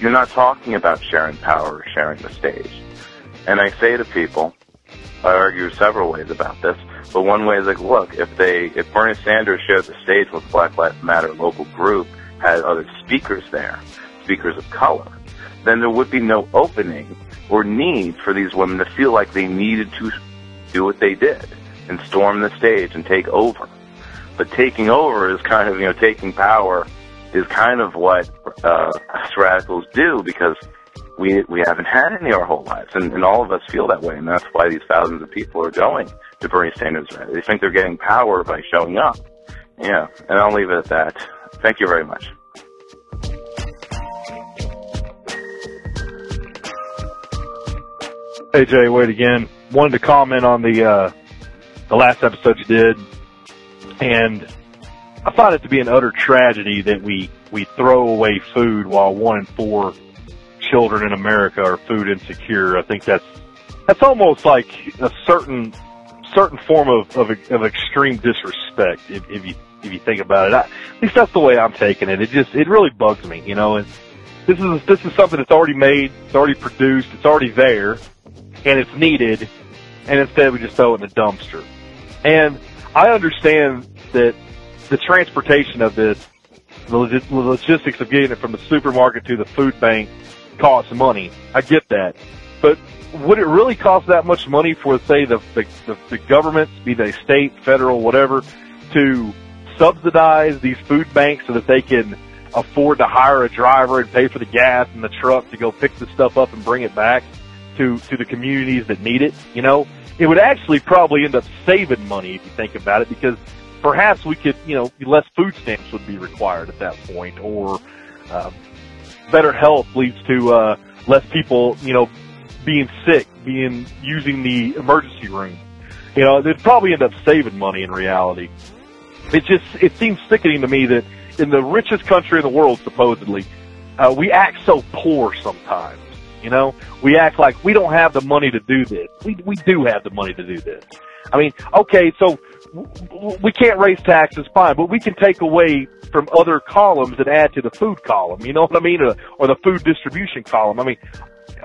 you're not talking about sharing power or sharing the stage. And I say to people, I argue several ways about this, but one way is like, look, if they, if Bernie Sanders shared the stage with Black Lives Matter local group, had other speakers there, speakers of color, then there would be no opening or need for these women to feel like they needed to do what they did and storm the stage and take over. But taking over is kind of, you know, taking power is kind of what uh, radicals do because we we haven't had any our whole lives, and, and all of us feel that way, and that's why these thousands of people are going to Bernie Sanders. They think they're getting power by showing up. Yeah, and I'll leave it at that. Thank you very much. Hey Jay, Wade again. Wanted to comment on the uh, the last episode you did, and I find it to be an utter tragedy that we we throw away food while one in four children in America are food insecure. I think that's that's almost like a certain certain form of of, of extreme disrespect if, if you if you think about it. I, at least that's the way I'm taking it. It just it really bugs me, you know. And this is this is something that's already made, it's already produced, it's already there, and it's needed. And instead, we just throw it in the dumpster. And I understand that the transportation of this, the logistics of getting it from the supermarket to the food bank costs money. I get that. But would it really cost that much money for, say, the, the, the, governments, be they state, federal, whatever, to subsidize these food banks so that they can afford to hire a driver and pay for the gas and the truck to go pick the stuff up and bring it back to, to the communities that need it? You know, it would actually probably end up saving money if you think about it because perhaps we could, you know, less food stamps would be required at that point or, um, better health leads to, uh, less people, you know, being sick, being, using the emergency room. You know, they'd probably end up saving money in reality. It just, it seems sickening to me that in the richest country in the world, supposedly, uh, we act so poor sometimes. You know, we act like we don't have the money to do this. We we do have the money to do this. I mean, okay, so we can't raise taxes, fine, but we can take away from other columns and add to the food column. You know what I mean? Or, or the food distribution column. I mean,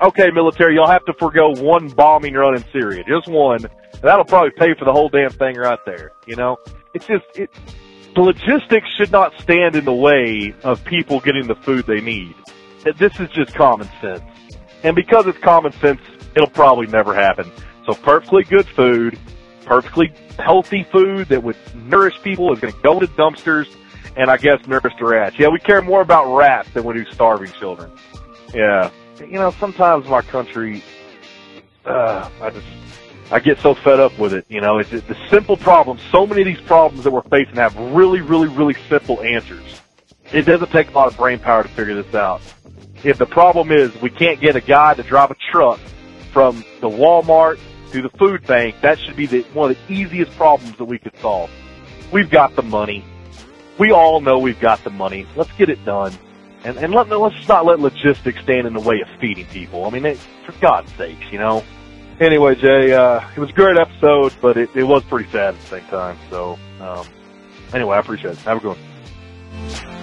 okay, military, you'll have to forego one bombing run in Syria, just one. That'll probably pay for the whole damn thing right there. You know, it's just it. The logistics should not stand in the way of people getting the food they need. This is just common sense. And because it's common sense, it'll probably never happen. So perfectly good food, perfectly healthy food that would nourish people is going to go to dumpsters and I guess nourish the rats. Yeah, we care more about rats than we do starving children. Yeah. You know, sometimes my country, uh, I just, I get so fed up with it. You know, it's, it's the simple problems. So many of these problems that we're facing have really, really, really simple answers. It doesn't take a lot of brain power to figure this out. If the problem is we can't get a guy to drive a truck from the Walmart to the food bank, that should be the, one of the easiest problems that we could solve. We've got the money. We all know we've got the money. Let's get it done. And, and let, let's just not let logistics stand in the way of feeding people. I mean, it, for God's sakes, you know? Anyway, Jay, uh, it was a great episode, but it, it was pretty sad at the same time. So, um, anyway, I appreciate it. Have a good one.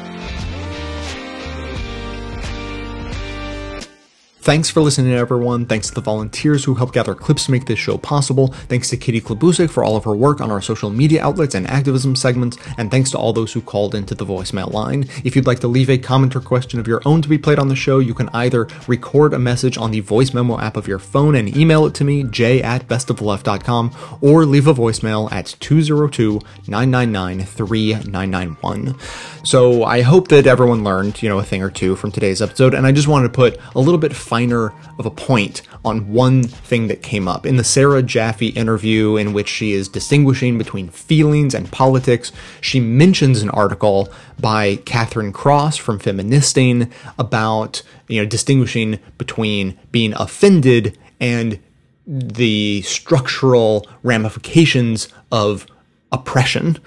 Thanks for listening, everyone. Thanks to the volunteers who helped gather clips to make this show possible. Thanks to Kitty Klabusik for all of her work on our social media outlets and activism segments. And thanks to all those who called into the voicemail line. If you'd like to leave a comment or question of your own to be played on the show, you can either record a message on the voice memo app of your phone and email it to me, j at bestoftheleft.com, or leave a voicemail at 202 999 3991. So I hope that everyone learned, you know, a thing or two from today's episode. And I just wanted to put a little bit finer of a point on one thing that came up. In the Sarah Jaffe interview, in which she is distinguishing between feelings and politics, she mentions an article by Katherine Cross from Feministing about, you know, distinguishing between being offended and the structural ramifications of oppression.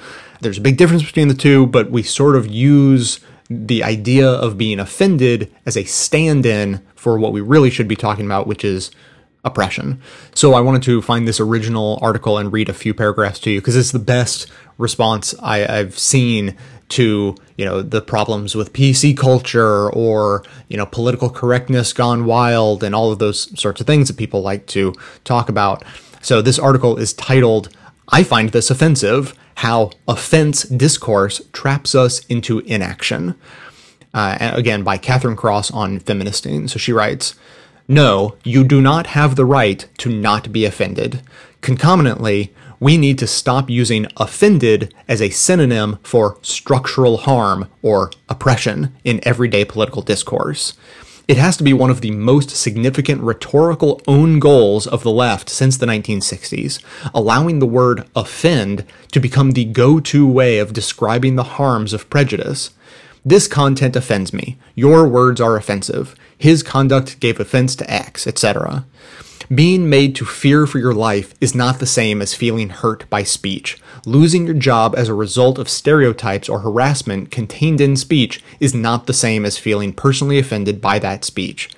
There's a big difference between the two, but we sort of use the idea of being offended as a stand in for what we really should be talking about, which is oppression. So I wanted to find this original article and read a few paragraphs to you because it's the best response I, have seen to you know the problems with PC culture or you know political correctness gone wild and all of those sorts of things that people like to talk about. So this article is titled "I find this offensive: How offense discourse traps us into inaction." Uh, again, by Katherine Cross on Feministing. So she writes, No, you do not have the right to not be offended. Concomitantly, we need to stop using offended as a synonym for structural harm or oppression in everyday political discourse. It has to be one of the most significant rhetorical own goals of the left since the 1960s, allowing the word offend to become the go to way of describing the harms of prejudice. This content offends me. Your words are offensive. His conduct gave offense to X, etc. Being made to fear for your life is not the same as feeling hurt by speech. Losing your job as a result of stereotypes or harassment contained in speech is not the same as feeling personally offended by that speech.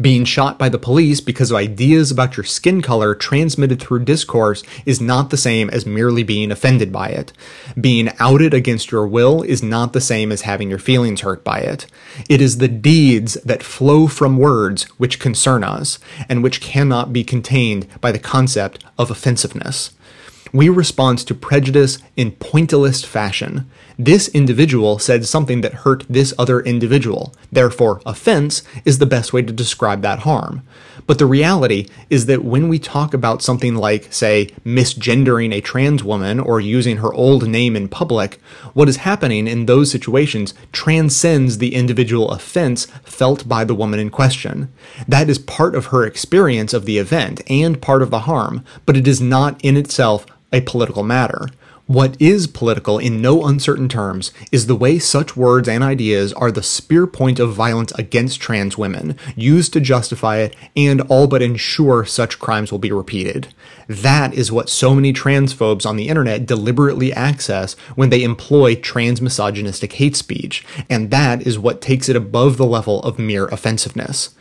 Being shot by the police because of ideas about your skin color transmitted through discourse is not the same as merely being offended by it. Being outed against your will is not the same as having your feelings hurt by it. It is the deeds that flow from words which concern us, and which cannot be contained by the concept of offensiveness. We respond to prejudice in pointillist fashion. This individual said something that hurt this other individual. Therefore, offense is the best way to describe that harm. But the reality is that when we talk about something like, say, misgendering a trans woman or using her old name in public, what is happening in those situations transcends the individual offense felt by the woman in question. That is part of her experience of the event and part of the harm, but it is not in itself a political matter. What is political in no uncertain terms is the way such words and ideas are the spear point of violence against trans women, used to justify it and all but ensure such crimes will be repeated. That is what so many transphobes on the internet deliberately access when they employ trans misogynistic hate speech, and that is what takes it above the level of mere offensiveness.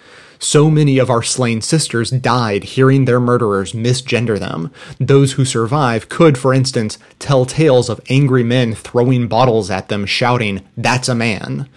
So many of our slain sisters died hearing their murderers misgender them. Those who survive could, for instance, tell tales of angry men throwing bottles at them, shouting, That's a man.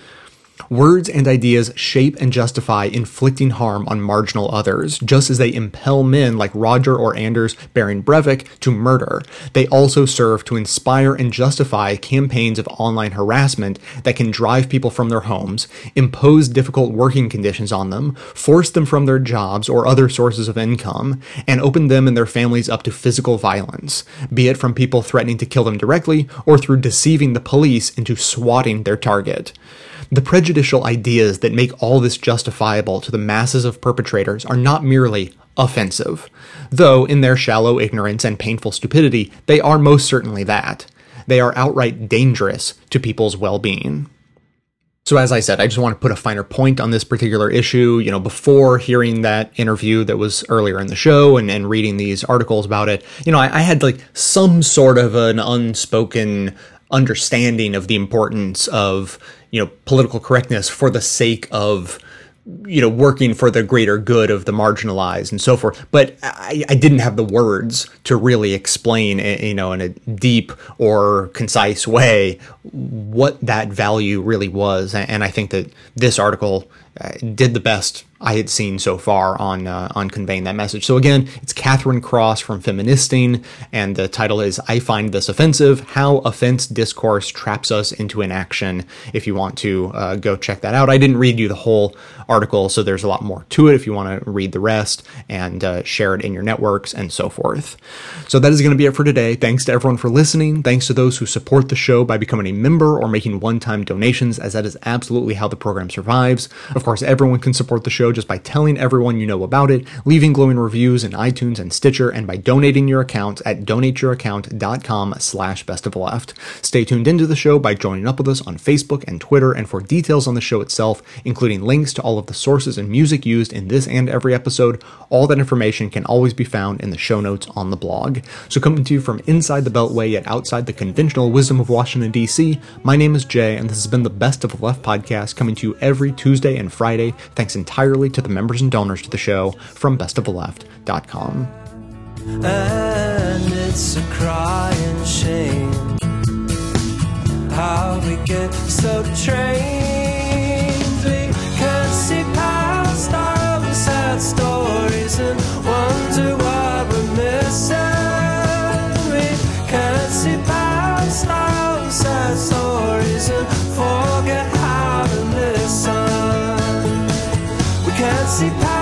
Words and ideas shape and justify inflicting harm on marginal others, just as they impel men like Rodger or Anders Behring Breivik to murder. They also serve to inspire and justify campaigns of online harassment that can drive people from their homes, impose difficult working conditions on them, force them from their jobs or other sources of income, and open them and their families up to physical violence, be it from people threatening to kill them directly or through deceiving the police into swatting their target. The prejudicial ideas that make all this justifiable to the masses of perpetrators are not merely offensive, though in their shallow ignorance and painful stupidity, they are most certainly that. They are outright dangerous to people's well being. So, as I said, I just want to put a finer point on this particular issue. You know, before hearing that interview that was earlier in the show and, and reading these articles about it, you know, I, I had like some sort of an unspoken understanding of the importance of you know political correctness for the sake of you know working for the greater good of the marginalized and so forth. But I, I, didn't have the words to really explain eh, you know in a deep or concise way what that value really was. And i think that this article uh, did the best I had seen so far on uh, on conveying that message. So again, it's Katherine Cross from Feministing, and the title is "I Find This Offensive: How Offense Discourse Traps Us into Inaction." If you want to uh, go check that out, I didn't read you the whole article, so there's a lot more to it. If you want to read the rest and uh, share it in your networks and so forth. So that is going to be it for today. Thanks to everyone for listening. Thanks to those who support the show by becoming a member or making one-time donations, as that is absolutely how the program survives. Of course, everyone can support the show just by telling everyone you know about it, leaving glowing reviews in iTunes and Stitcher, and by donating your account at donateyouraccount.com slash best of left. Stay tuned into the show by joining up with us on Facebook and Twitter, and for details on the show itself, including links to all of the sources and music used in this and every episode, all that information can always be found in the show notes on the blog. So coming to you from inside the Beltway yet outside the conventional wisdom of Washington, D.C., my name is Jay, and this has been the Best of the Left podcast coming to you every Tuesday and Friday, thanks entirely to the members and donors to the show from bestoftheleft.com. And it's a crying shame how we get so trained. Forget how